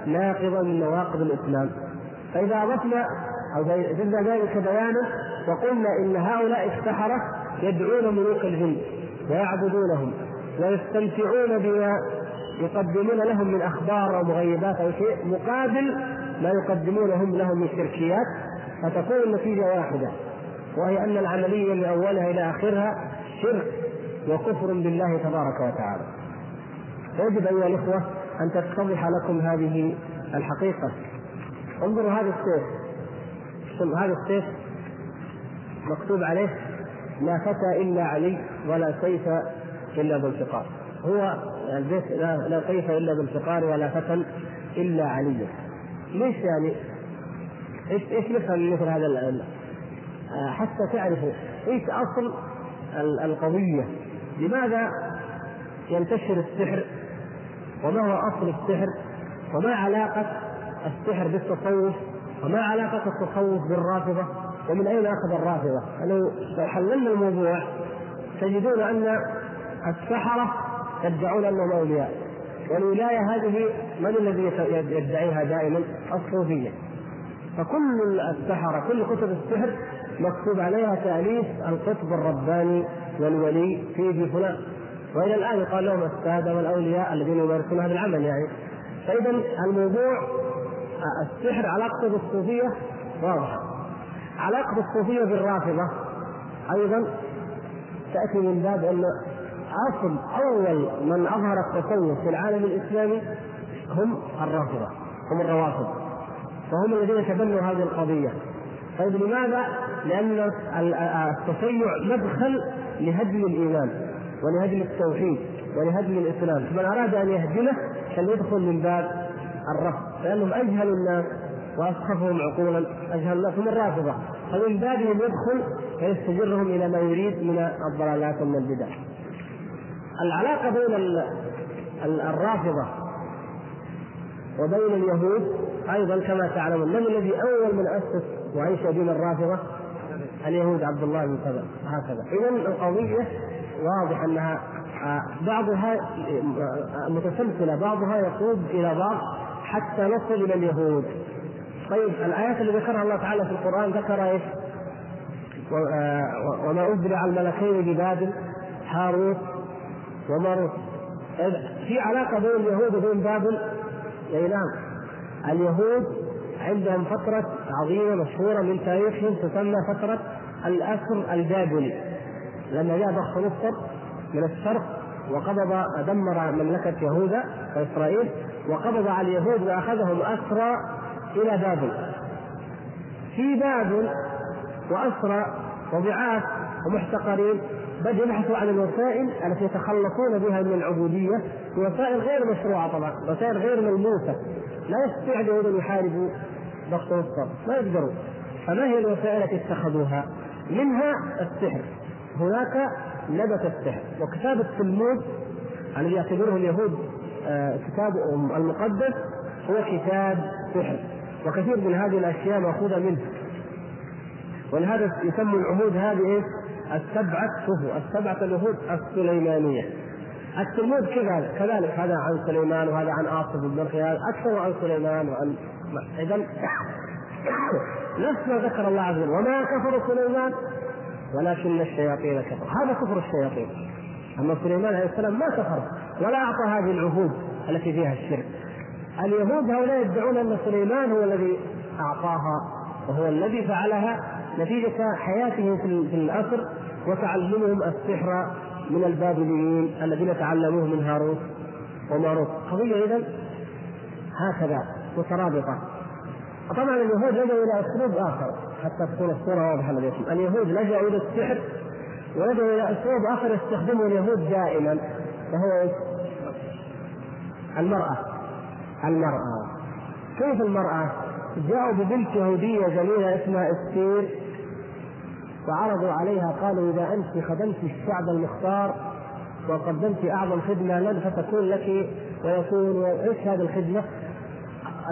ناقضا من نواقض الإسلام. فإذا أضفنا أو زدنا ذلك بيانا وقلنا إن هؤلاء السحرة يدعون ملوك الجن ويعبدونهم ويستمتعون بما يقدمون لهم من أخبار أو مغيبات أو شيء مقابل ما يقدمونه لهم من شركيات فتكون النتيجة واحدة. وهي أن العملية من أولها إلى آخرها شرك وكفر بالله تبارك وتعالى. ويجب أيها الإخوة أن تتضح لكم هذه الحقيقة. انظروا هذا السيف هذا السيف مكتوب عليه لا فتى إلا علي ولا سيف إلا بالفقار هو البيت لا, سيف إلا بالفقار ولا فتى إلا علي. ليش يعني؟ إيش إيش نفهم مثل هذا حتى تعرفوا إيش أصل القضية؟ لماذا ينتشر السحر؟ وما هو أصل السحر؟ وما علاقة السحر بالتصوف؟ وما علاقة التصوف بالرافضة؟ ومن أين أخذ الرافضة؟ لو حللنا الموضوع تجدون أن السحرة يدعون أنهم أولياء. والولاية هذه من الذي يدعيها دائما؟ الصوفية. فكل السحره كل كتب السحر مكتوب عليها تأليف القطب الرباني والولي في فلان وإلى الآن يقال لهم السادة والأولياء الذين يمارسون هذا العمل يعني. فإذا الموضوع السحر علاقته بالصوفيه واضحه علاقه الصوفية بالرافضة. أيضا تأتي من باب أن أصل أول من أظهر التصوف في العالم الإسلامي هم الرافضة هم الروافض. وهم الذين تبنوا هذه القضية. طيب لماذا؟ لأن التشيع مدخل لهدم الإيمان ولهدم التوحيد ولهدم الإسلام. فمن أراد أن يهدمه فليدخل من باب الرفض. لأنهم أجهل الناس وأسخفهم عقولا أجهل الناس هم الرافضة. فمن بابهم يدخل فيستجرهم إلى ما يريد من الضلالات ومن البدع. العلاقة بين الرافضة وبين اليهود أيضا كما تعلمون من الذي أول من أسس وانشا دين الرافضة؟ اليهود عبد الله بن سبأ هكذا اذا القضية واضح أنها آه، بعضها آه، متسلسلة بعضها يقود إلى بعض حتى نصل إلى اليهود طيب الآيات اللي ذكرها الله تعالى في القرآن ذكر إيش؟ آه، وما أبرع الملكين ببابل هاروت وماروت في علاقة بين اليهود وبين بابل؟ أي نعم اليهود عندهم فترة عظيمة مشهورة من تاريخهم تسمى فترة الأسر البابلي. لما جاء ضخ نصر من الشرق وقبض دمر مملكة يهوذا وإسرائيل وقبض على اليهود وأخذهم أسرى إلى بابل. في بابل وأسرى وضعاف ومحتقرين بدأوا يبحثوا عن الوسائل التي يتخلصون بها من العبودية وسائل غير مشروعة طبعا وسائل غير ملموسة. لا يستطيع اليهود أن يحاربوا ضغط نصر ما يقدروا فما هي الوسائل التي اتخذوها؟ منها السحر. هناك نبت السحر. وكتاب التلمود الذي يعتبره اليهود آه، كتاب المقدس هو كتاب سحر. وكثير من هذه الأشياء مأخوذة منه. ولهذا يسمى العهود هذه؟ السبعة السبعة العهود السليمانية. التلمود كذلك. كذلك هذا عن سليمان وهذا عن آصف بن هذا أكثر عن سليمان وعن إذا نفس ما ذكر الله عز وجل. وما كفر سليمان ولكن الشياطين كفروا. هذا كفر الشياطين. أما سليمان عليه السلام ما كفر ولا أعطى هذه العهود التي فيها الشرك. اليهود هؤلاء يدعون أن سليمان هو الذي أعطاها وهو الذي فعلها نتيجة حياتهم في الاسر وتعلمهم السحر من البابليين الذين تعلموه من هاروت وماروت. قضية اذا هكذا مترابطة. طبعا اليهود لجأوا إلى أسلوب آخر حتى تكون الصورة واضحة لديكم اليهود لجأوا إلى السحر ولجأوا إلى أسلوب آخر يستخدمه اليهود دائما وهو إيش؟ المرأة. المرأة. كيف المرأة؟ جاءوا ببنت يهودية جميلة اسمها إستير. وعرضوا عليها قالوا إذا أنت خدمت الشعب المختار وقدمت أعظم خدمة لن فتكون لك ويكون إيش هذه الخدمة؟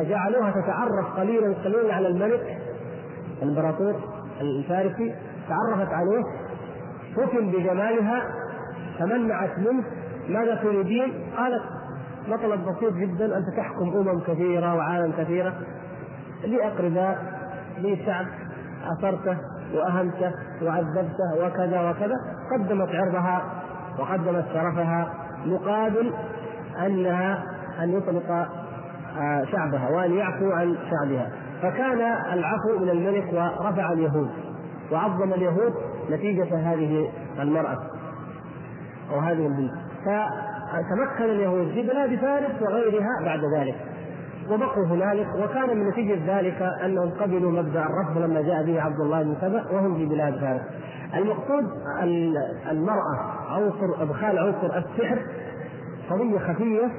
جعلوها تتعرف قليلا قليلا على الملك الإمبراطور الفارسي. تعرفت عليه. فتن بجمالها. تمنعت منه. ماذا تريدين؟ قالت مطلب بسيط جدا. أنت تحكم أمم كثيرة وعالم كثيرة. لي اقرباء لي شعب أثرته. واهنته وعذبته وكذا وكذا قدمت عرضها وقدمت شرفها مقابل أنها أن يطلق آه، شعبها وأن يعفو عن شعبها. فكان العفو من الملك ورفع اليهود وعظم اليهود نتيجة هذه المرأة أو هذه البنت. وتمكن اليهود في بلاد فارس وغيرها بعد ذلك. وبقوا هنالك وكان من نتيجة ذلك أنهم قبلوا مبدأ الرفض لما جاء به عبد الله بن سبأ وهم في بلاد فارس. المقصود المرأة عنصر أدخال عنصر السحر قضية خفية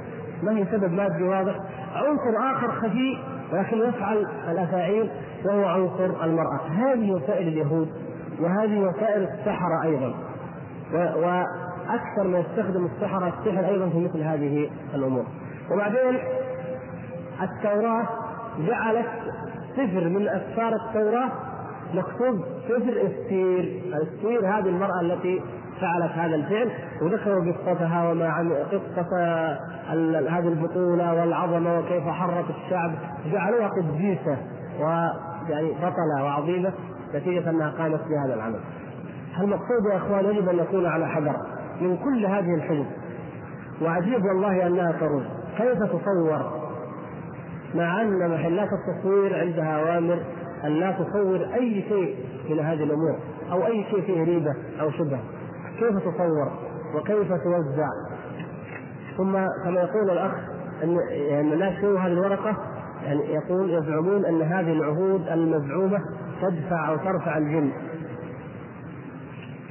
ما هي سبب مادي واضح، عنصر آخر خفي ولكن يفعل الأفاعيل وهو عنصر المرأة، هذه وسائل اليهود وهذه وسائل السحرة أيضا. وأكثر ما يستخدم السحرة السحر أيضا في مثل هذه الأمور. وبعدين التوراة جعلت سفر من أسفار التوراة مكتوب سفر استير، استير هذه المرأة التي فعلت هذا الفعل وذكروا قصتها وما عن قصة هذه البطولة والعظمة وكيف حركت الشعب. جعلوها قديسة ويعني بطلة وعظيمة نتيجة أنها قامت بهذا العمل. المقصود يا إخوان يجب أن نكون على حذر من كل هذه الحدود وعجيب والله أنها ترد كيف تصور مع أن محلات التصوير عندها أوامر أن لا تصور أي شيء من هذه الأمور أو أي شيء فيه ريبة أو شبهة. كيف تصور وكيف توزع؟ ثم كما يقول الأخ أن يعني الناس هذه الورقة يعني يقول يزعمون أن هذه العهود المزعومة تدفع أو ترفع الجن.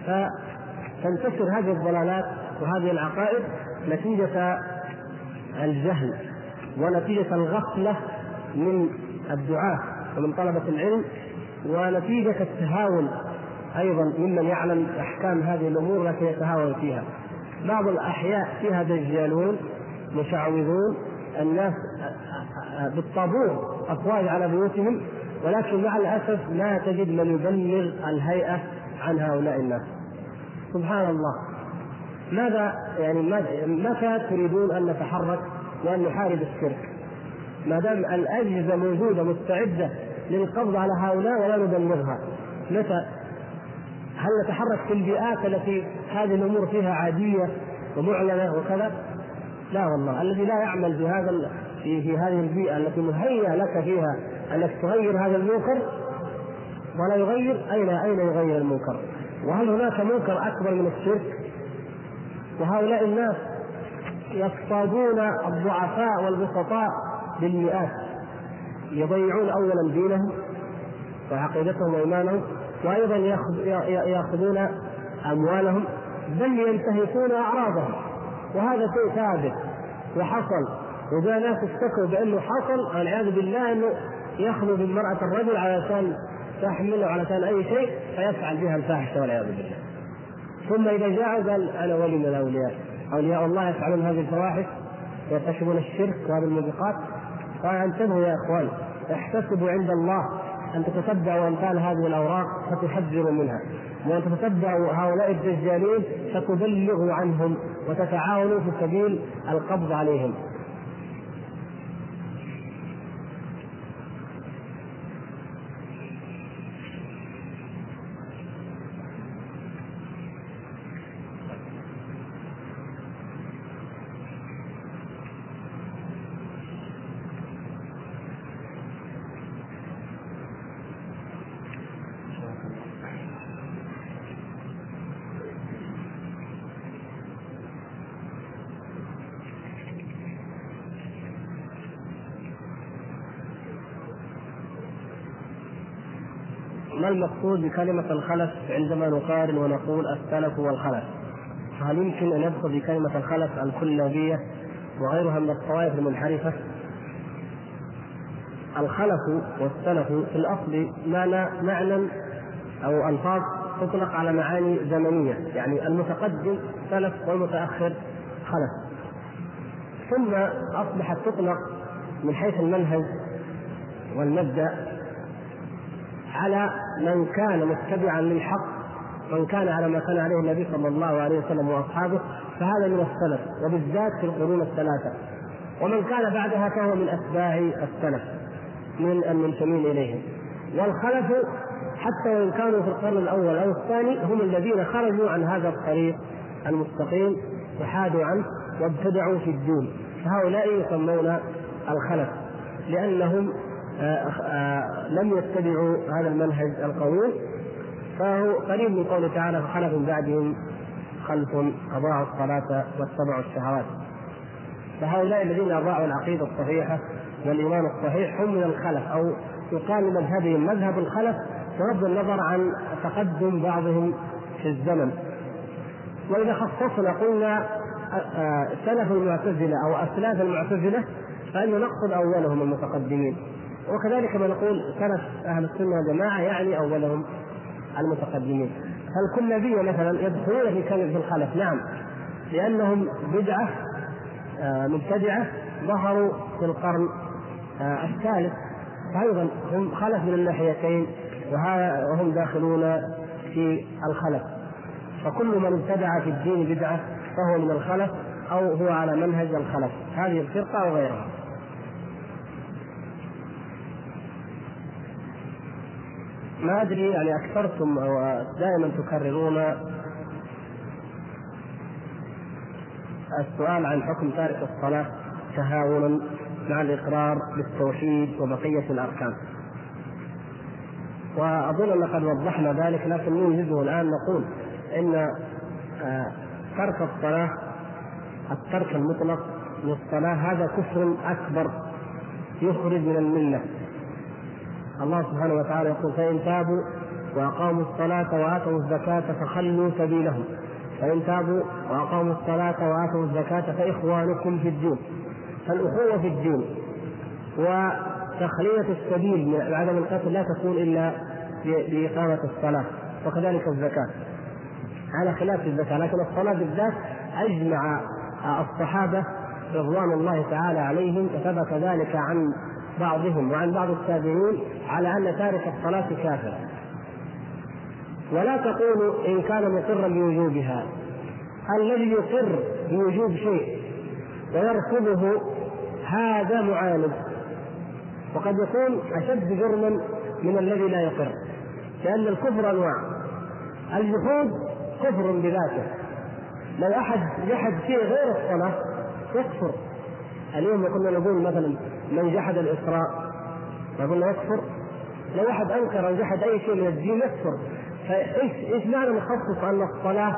فتنتشر هذه الضلالات وهذه العقائد نتيجة الجهل. ونتيجة الغفلة من الدعاة ومن طلبة العلم ونتيجة التهاون أيضا ممن يعلم أحكام هذه الأمور لكن يتهاون فيها. بعض الأحياء فيها دجالون مشعوذون الناس بالطابور أفواج على بيوتهم ولكن مع الأسف لا تجد من يبلغ الهيئة عن هؤلاء الناس. سبحان الله. ماذا يعني متى تريدون أن نتحرك؟ وأن نحارب الشرك. ما دام الأجهزة موجودة مستعدة للقبض على هؤلاء ولا نبلغها. متى؟ هل نتحرك في البيئات التي هذه الأمور فيها عادية ومعلنة وكذا؟ لا والله. الذي لا يعمل في هذا في, في هذه البيئة التي مهيئة لك فيها أنك تغير هذا المنكر ولا يغير أين أين يغير المنكر؟ وهل هناك منكر أكبر من الشرك؟ وهؤلاء الناس يصطادون الضعفاء والبسطاء بالمئات. يضيعون اولا دينهم وعقيدتهم وإيمانهم وأيضا يأخذون أموالهم بل ينتهكون أعراضهم. وهذا شيء ثابت وحصل وجاء ناس اشتكوا بأنه حصل والعياذ بالله أنه يأخذ بالمرأة الرجل علشان تحمله علشان أي شيء فيفعل بها الفاحشة والعياذ بالله. ثم إذا جاء قال أنا ولي من الأولياء. اولياء الله يفعلون هذه الفواحش ويرتكبون الشرك وهذه الموبقات. قال انتبهوا يا إخوان احتسبوا عند الله أن تتتبعوا أمثال هذه الأوراق فتحذروا منها. وأن تتتبعوا هؤلاء الدجالين فتبلغوا عنهم وتتعاونوا في سبيل القبض عليهم. المقصود بكلمة الخلف عندما نقارن ونقول السلف والخلف؟ هل يمكن أن يدخل بكلمة الخلف الكلابية وغيرها من الطوائف المنحرفة؟ الخلف والسلف في الأصل معنى معنى أو ألفاظ تطلق على معاني زمنية يعني المتقدم سلف والمتأخر خلف ثم أصبحت تطلق من حيث المنهج والمبدأ على من كان متبعا للحق من كان على ما كان عليه النبي صلى الله عليه وسلم وأصحابه فهذا من السلف وبالذات في القرون الثلاثة. ومن كان بعدها فهو من أتباع السلف من المنتمين إليهم. والخلف حتى وإن كانوا في القرن الأول أو الثاني هم الذين خرجوا عن هذا الطريق المستقيم وحادوا عنه وابتدعوا في الدين. فهؤلاء يسمون الخلف لأنهم لم يتبعوا هذا المنهج القويم فهو قريب من قوله تعالى فخلف من بعدهم خلف اضاعوا الصلاة واتبعوا الشهوات. فهؤلاء الذين اضاعوا العقيدة الصحيحة والإيمان الصحيح هم من الخلف أو يقال مذهبهم مذهب الخلف بغض النظر عن تقدم بعضهم في الزمن. وإذا خصصنا قلنا سلف المعتزلة أو أسلاف المعتزلة فإن نقصد أولهم المتقدمين. وكذلك ما نقول سلف أهل السنة والجماعة يعني أولهم المتقدمين. فالكلابيه مثلا يدخلون في كلمة الخلف؟ نعم. لأنهم بدعة مبتدعة ظهروا في القرن الثالث. فايضا هم خلف من الناحيتين وهم داخلون في الخلف. فكل من ابتدع في الدين بدعة فهو من الخلف أو هو على منهج الخلف. هذه الفرقة أو غيرها ما أدري يعني أكثرتم أو دائما تكررون السؤال عن حكم تارك الصلاة تهاونا مع الإقرار بالتوحيد وبقية الأركان. وأظن أن قد وضحنا ذلك لكن نوجده الآن نقول إن ترك الصلاة الترك المطلق للصلاة هذا كفر أكبر يخرج من الملة الله سبحانه وتعالى يقول فإن تابوا وأقاموا الصلاة وآتوا الزكاة فخلوا سبيلهم. فإن تابوا وأقاموا الصلاة وآتوا الزكاة فإخوانكم في الدين. فالأخوة في الدين وتخلية السبيل من عدم القتل لا تكون إلا بإقامة الصلاة وكذلك الزكاة. على خلاف الزكاة لكن الصلاة بالذات أجمع الصحابة رضوان الله تعالى عليهم وثبت ذلك عن بعضهم وعن بعض التابعين على أن تارك الصلاة كافر ولا تقولوا إن كان مقرا بوجوبها الذي يقر بوجوب شيء ويرفضه هذا معاند. وقد يكون أشد جرما من الذي لا يقر. لأن الكفر أنواع. الجحود كفر بذاته. لو أحد جحد شيء غير الصلاة يكفر. اليوم كنا نقول مثلا من جحد الإسراء قلنا يكفر. لو واحد أنكر أو جحد أي شيء من الدين يكفر. فايش إيش معنى نخصص ان الصلاة؟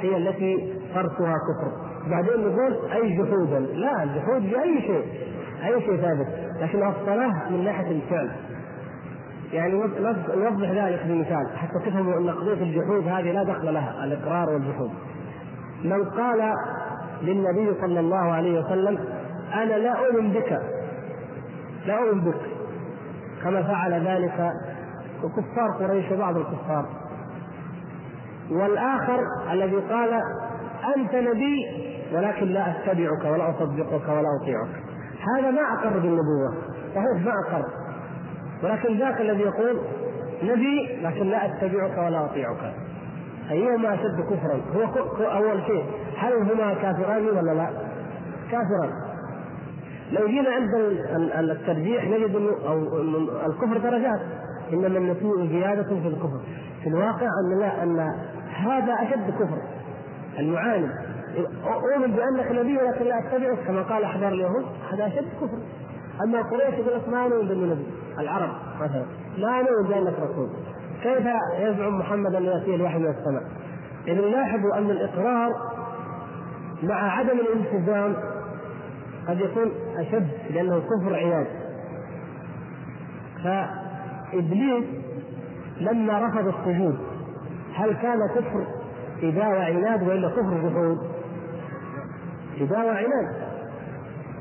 هي التي تركها كفر. بعدين نقول أي جحودا. لا الجحود باي شيء. أي شيء ثابت. لكن الصلاة من ناحية الفعل. يعني نوضح ذلك بمثال حتى تفهموا أن قضية الجحود هذه لا دخل لها الإقرار والجحود. من قال للنبي صلى الله عليه وسلم أنا لا أؤمن بك. لا أؤمن بك. كما فعل ذلك كفار قريش وبعض الكفار. والآخر الذي قال أنت نبي ولكن لا أتبعك ولا أصدقك ولا أطيعك. هذا ما أقر بالنبوة صحيح ما أقر. ولكن ذاك الذي يقول نبي لكن لا أتبعك ولا أطيعك. أيهما أشد كفرا؟ هو أول شيء هل هما كافران ولا لا؟ كافران. لو جينا عند الترجيح نجد إنه أو الكفر درجات. إنما النسيء زيادة في الكفر. في الواقع أن لا أن هذا أشد كفر. المعاند أؤمن بأنك نبي ولكن لا اتبعك كما قال احبار اليهود هذا أشد كفر. أما قريش يقول لك ما نؤمن بانه نبي العرب مثلا. ما نؤمن بأنك رسول. كيف يزعم محمد أن يأتيه الوحي من السماء؟ اذا لاحظوا أن الإقرار مع عدم الالتزام قد يكون أشد لأنه كفر عناد فإبليس لما رفض السجود هل كان كفر إباء وعناد وإلا كفر جحود؟ إباء وعناد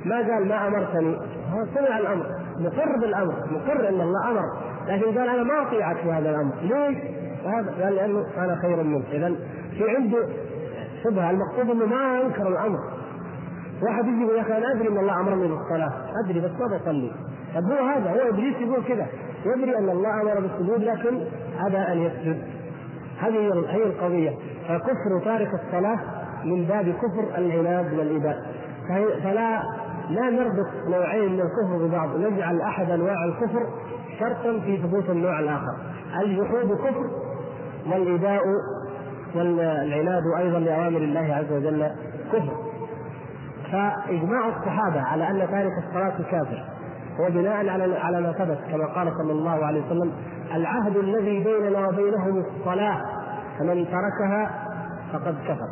ما قال ما أمرتني؟ هو سمع الأمر مقر بالأمر مقر أن الله أمر لكن قال أنا ما أطيعك في هذا الأمر. ليش؟ هذا قال لأنه أنا خير منك إذا في عنده شبهة المقصود أنه ما أنكر الأمر. واحد يجي يقول يا أخي أنا أدري أن الله أمرني بالصلاة. أدري بس ما بصلي. طب هو هذا هو إبليس يقول كذا. يدري أن الله أمر بالسجود لكن ابى أن يسجد. هذه هي القضية. فكفر تارك الصلاة من باب كفر العناد والإباء. فلا لا نربط نوعين من الكفر ببعض. نجعل أحد أنواع الكفر شرطا في ثبوت النوع الآخر. الجحود كفر والإباء والعناد أيضا لأوامر الله عز وجل كفر. فإجماع الصحابة على أن تارك الصلاة كافر. هو بناء على على ما ثبت كما قال صلى الله عليه وسلم العهد الذي بيننا وبينهم الصلاة فمن تركها فقد كفر.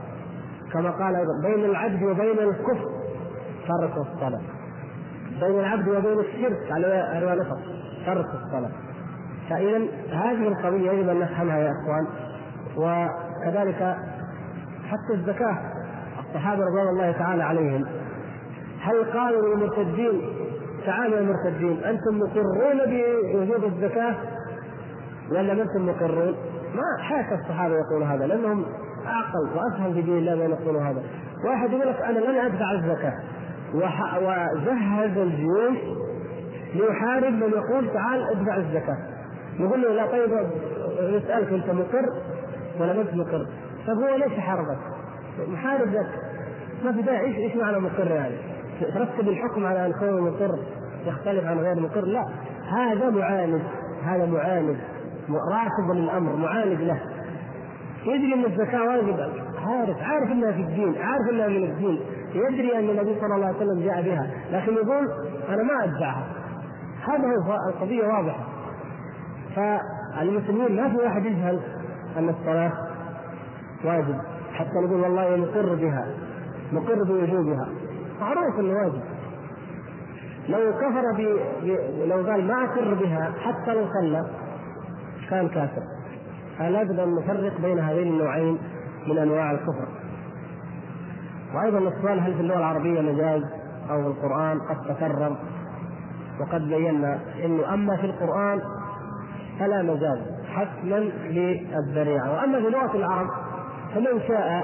كما قال أيضا بين العبد وبين الكفر ترك الصلاة. بين العبد وبين الشرك على روايه الاخرى ترك الصلاة. فاذا هذه القضية يجب ان نفهمها يا إخوان وكذلك حتى الزكاة. الصحابه رضوان الله تعالى عليهم هل قالوا للمرتدين تعالوا يا مرتدين أنتم مقرون بوجوب الزكاة ولا ما أنتم مقرون؟ ما حاشا الصحابة يقولوا هذا لأنهم أعقل وأفهم في دين الله من يقولوا هذا. واحد يقول لك أنا لن أدفع الزكاة وجهز الجيوش ليحارب من يقول تعال ادفع الزكاة. نقول له لا طيب نسالك أنت مقر ولا ما أنت مقر؟ طيب هو ليش حاربك؟ محارب لك ما في داعي إيش إيش معنى مقر يعني؟ ترتب الحكم على أن كونه مقر يختلف عن غير مقر؟ لا. هذا معاند هذا معاند رافض للأمر معاند له. يدري أن الزكاة واجب عارف عارف إنها في الدين عارف إنها من الدين. يدري أن النبي صلى الله عليه وسلم جاء بها. لكن يقول أنا ما ادفعها هذا هو القضية واضحة. فالمسلمين ما في واحد يجهل أن الصلاة واجب. حتى نقول والله مقر بها مقر بوجوبها. معروف إنه واجب؟ لو كفر ب... لو قال ما أقر بها حتى لو صلى كان كافر. فلابد أن نفرق بين هذين النوعين من أنواع الكفر. وأيضا السؤال هل في اللغة العربية مجاز أو في القرآن قد تكرر؟ وقد بينا إنه أما في القرآن فلا مجاز حتما للذريعة. وأما في لغة العرب فمن شاء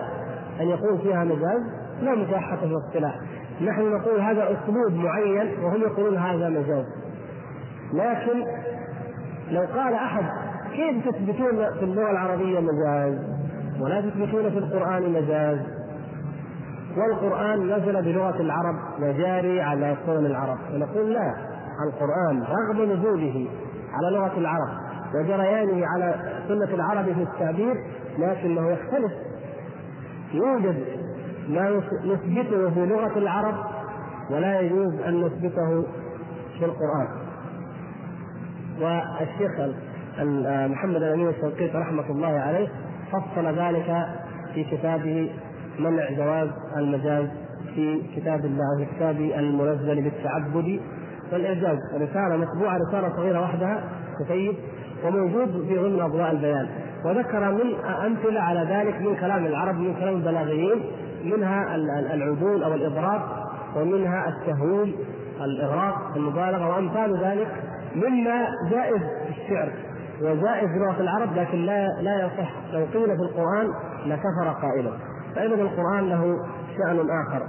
أن يقول فيها مجاز لا مشاحه في الاصطلاح. نحن نقول هذا أسلوب معين وهم يقولون هذا مجاز. لكن لو قال أحد كيف تثبتون في اللغة العربية مجاز؟ ولا تثبتون في القرآن مجاز؟ والقرآن نزل بلغة العرب وجاري على سنن العرب. ونقول لا القرآن رغم نزوله على لغة العرب. وجريانه على سنة العرب في التعبير لكنه يختلف. يوجد ما نثبته في لغة العرب ولا يجوز أن نثبته في القرآن. والشيخ محمد الأمين الشنقيطي رحمة الله عليه فصل ذلك في كتابه منع جواز المجاز في كتاب الله في كتاب المنزل بالتعبد والإعجاز. رساله مطبوعة رسالة صغيرة وحدها كتيب وموجود في ضمن أضواء البيان. وذكر من أمثلة على ذلك من كلام العرب من كلام البلاغيين منها العدول أو الاضراب ومنها التهويل الإغراق المبالغة وأمثال ذلك مما جائز في الشعر وجائز في لغة العرب لكن لا لا يصح. لو قيل في القرآن لكفر قائله فاذا القرآن له شأن آخر.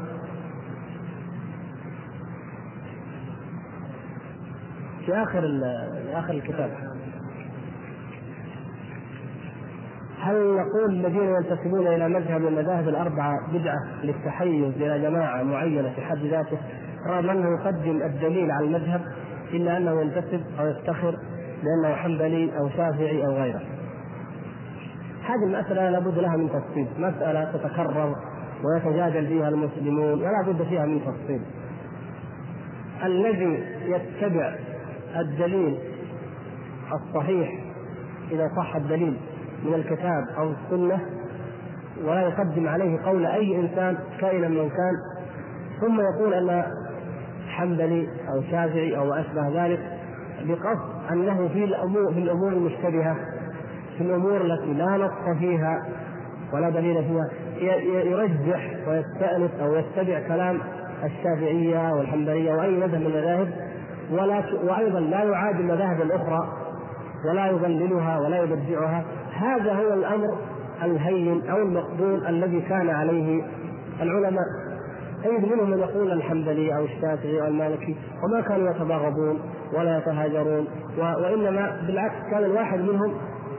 في آخر آخر الكتاب. هل نقول الذين ينتسبون إلى مذهب من المذاهب الأربعة بدعة للتحيز إلى جماعة معينة في حد ذاته رغم أنه يقدم الدليل على المذهب إلا أنه ينتسب أو يفتخر لأنه حنبلي أو شافعي أو غيره. هذه المسألة لابد لها من تفصيل، مسألة تتكرر ويتجادل فيها المسلمون ولا بد فيها من تفصيل. الذي يتبع الدليل الصحيح إذا صح الدليل من الكتاب أو السنة ولا يقدم عليه قول أي إنسان كائنا من كان. ثم يقول أن حنبلي أو شافعي أو ما أشبه ذلك بقصد انه في الأمور في الأمور المشتبهة في الأمور التي لا نص فيها ولا دليل فيها يرجح ويستأنف أو يتبع كلام الشافعية والحنبلية وأي مذهب من المذاهب. ولا وأيضا لا يعادي المذاهب الاخرى ولا يضللها ولا يبدعها. هذا هو الأمر الهين أو المقبول الذي كان عليه العلماء. تجد منهم من يقول الحنبلي أو الشافعي أو المالكي وما كانوا يتباغضون ولا يتهاجرون وإنما بالعكس كان الواحد منهم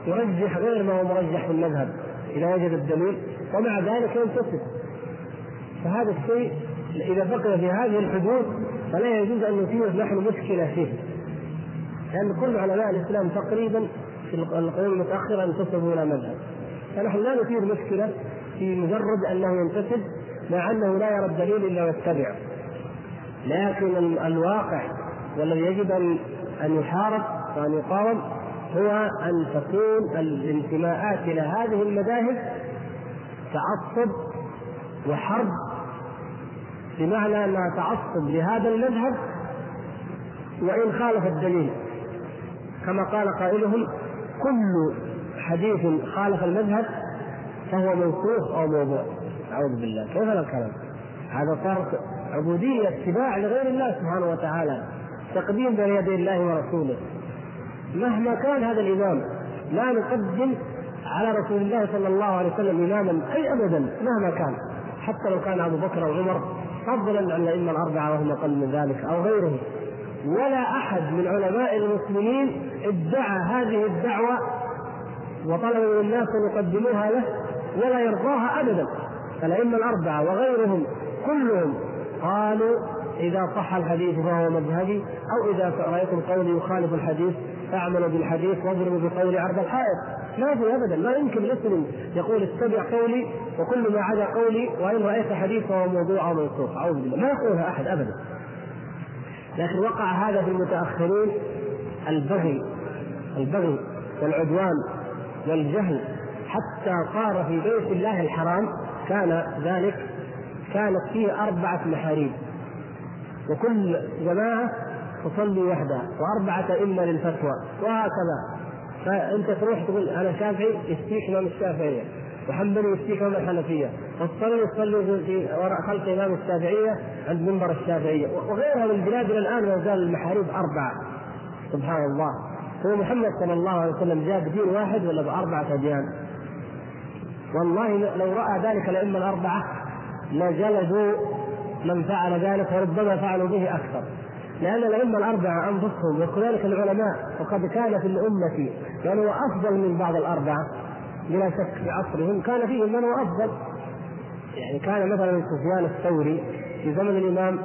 يرجح غير ما هو مرجح في المذهب إذا وجد الدليل ومع ذلك ينتسب فهذا الشيء إذا بقي في هذه الحدود فلا يجوز أن نثير نحن مشكلة فيه. لأن كل علماء الإسلام تقريبا في القرون المتاخره انتسبوا إلى مذهب. فنحن لا نثير مشكلة في مجرد أنه ينتسب مع أنه لا يرى الدليل إلا ويتبع. لكن الواقع والذي يجب ان أن يحارب وأن يقاوم هو أن تكون الانتماءات إلى هذه المذاهب تعصب وحرب بمعنى أنها تعصب لهذا المذهب وإن خالف الدليل. كما قال قائلهم كل حديث خالف المذهب فهو منسوخ أو موضوع. أعوذ بالله. كيف الكلام؟ هذا صار عبودية اتباع لغير الله سبحانه وتعالى تقديم بين يدي الله ورسوله. مهما كان هذا الإمام لا نقدم على رسول الله صلى الله عليه وسلم إماما أي ابدا مهما كان. حتى لو كان أبو بكر أو عمر فضلا عن الائمه الأربعة وهم أقل من ذلك أو غيرهم. ولا أحد من علماء المسلمين ادعى هذه الدعوة وطلب من الناس أن يقدموها له ولا يرضاها ابدا. الائمه الأربعة وغيرهم كلهم قالوا إذا صح الحديث فهو مذهبي أو إذا رأيتم قولي يخالف الحديث فاعملوا بالحديث واضربوا بقولي عرض الحائط. ما في ابدا. ما يمكن مسلم يقول اتبع قولي وكل ما عدا قولي وإن رأيت حديث فهو موضوع أو منسوخ أعوذ بالله. ما يقولها أحد ابدا. لكن وقع هذا في المتأخرين البغي البغي والعدوان والجهل. حتى صار في بيت الله الحرام كان ذلك كانت فيه أربعة محاريب. وكل جماعة تصلي وحدها وأربعة أئمة للفتوى وهكذا. فأنت تروح تقول أنا شافعي يفتيك إمام الشافعية. وحنبلي يفتيك إمام الحنفية. والصلي يصلي في وراء خلف إمام الشافعية عند منبر الشافعية. وغيرها من البلاد إلى الآن ما زال المحاريب أربعة. سبحان الله. هو محمد صلى الله عليه وسلم جاء بدين واحد ولا بأربعة أديان؟ والله لو رأى ذلك الأئمة الأربعة لجلدوا من فعل ذلك وربما فعلوا به أكثر. لأن الأئمة الأربعة أنفسهم وكذلك العلماء وقد كان في الأمة من هو أفضل من بعض الأربعة. بلا شك في عصرهم كان فيهم من هو أفضل. يعني كان مثلا سفيان الثوري في زمن الإمام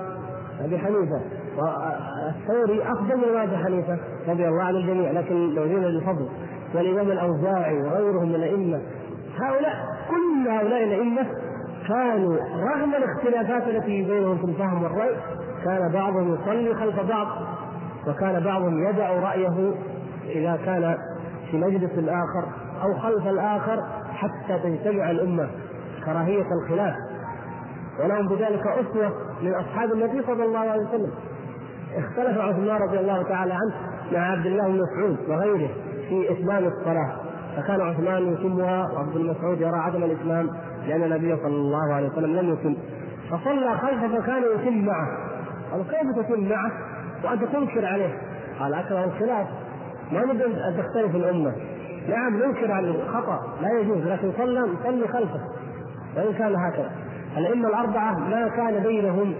أبي حنيفة والثوري أفضل من أبي حنيفة رضي الله عن الجميع لكن لو جينا للفضل والإمام الأوزاعي وغيرهم من الأئمة هؤلاء كل هؤلاء الأئمة كانوا رغم الاختلافات التي بينهم في الفهم والرأي كان بعضهم يصلي خلف بعض وكان بعضهم يدع رأيه إذا كان في مجلس الآخر. أو خلف الآخر حتى تجتمع الأمة كراهية الخلاف. ولهم بذلك أسوة من أصحاب النبي صلى الله عليه وسلم. اختلف عثمان رضي الله تعالى عنه مع عبد الله بن مسعود وغيره في إتمام الصلاة. فكان عثمان يتمها وعبد المسعود يرى عدم الإتمام لأن النبي صلى الله عليه وسلم لم يتم. فصلى خلفه فكان يتم معه. قالوا كيف تتم معه؟ وأنت تنكر عليه. قال أكره الخلاف. ما نريد أن تختلف الأمة. نعم ننكر على الخطأ لا يجوز لكن صلى صلي خلفه. وإن كان هكذا. الأئمة الأربعة ما كان بينهم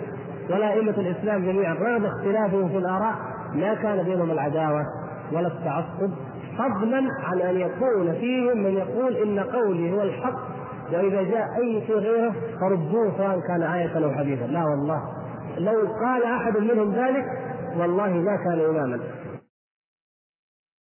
ولا أئمة الإسلام جميعا. رغم اختلافهم في الآراء ما كان بينهم العداوة ولا التعصب. فضلا عن أن يكون فيهم من يقول إن قولي هو الحق وإذا جاء أي شيء غيره فردوه سواء كان آية أو حديثا. لا والله. لو قال أحد منهم ذلك والله ما كان إماما.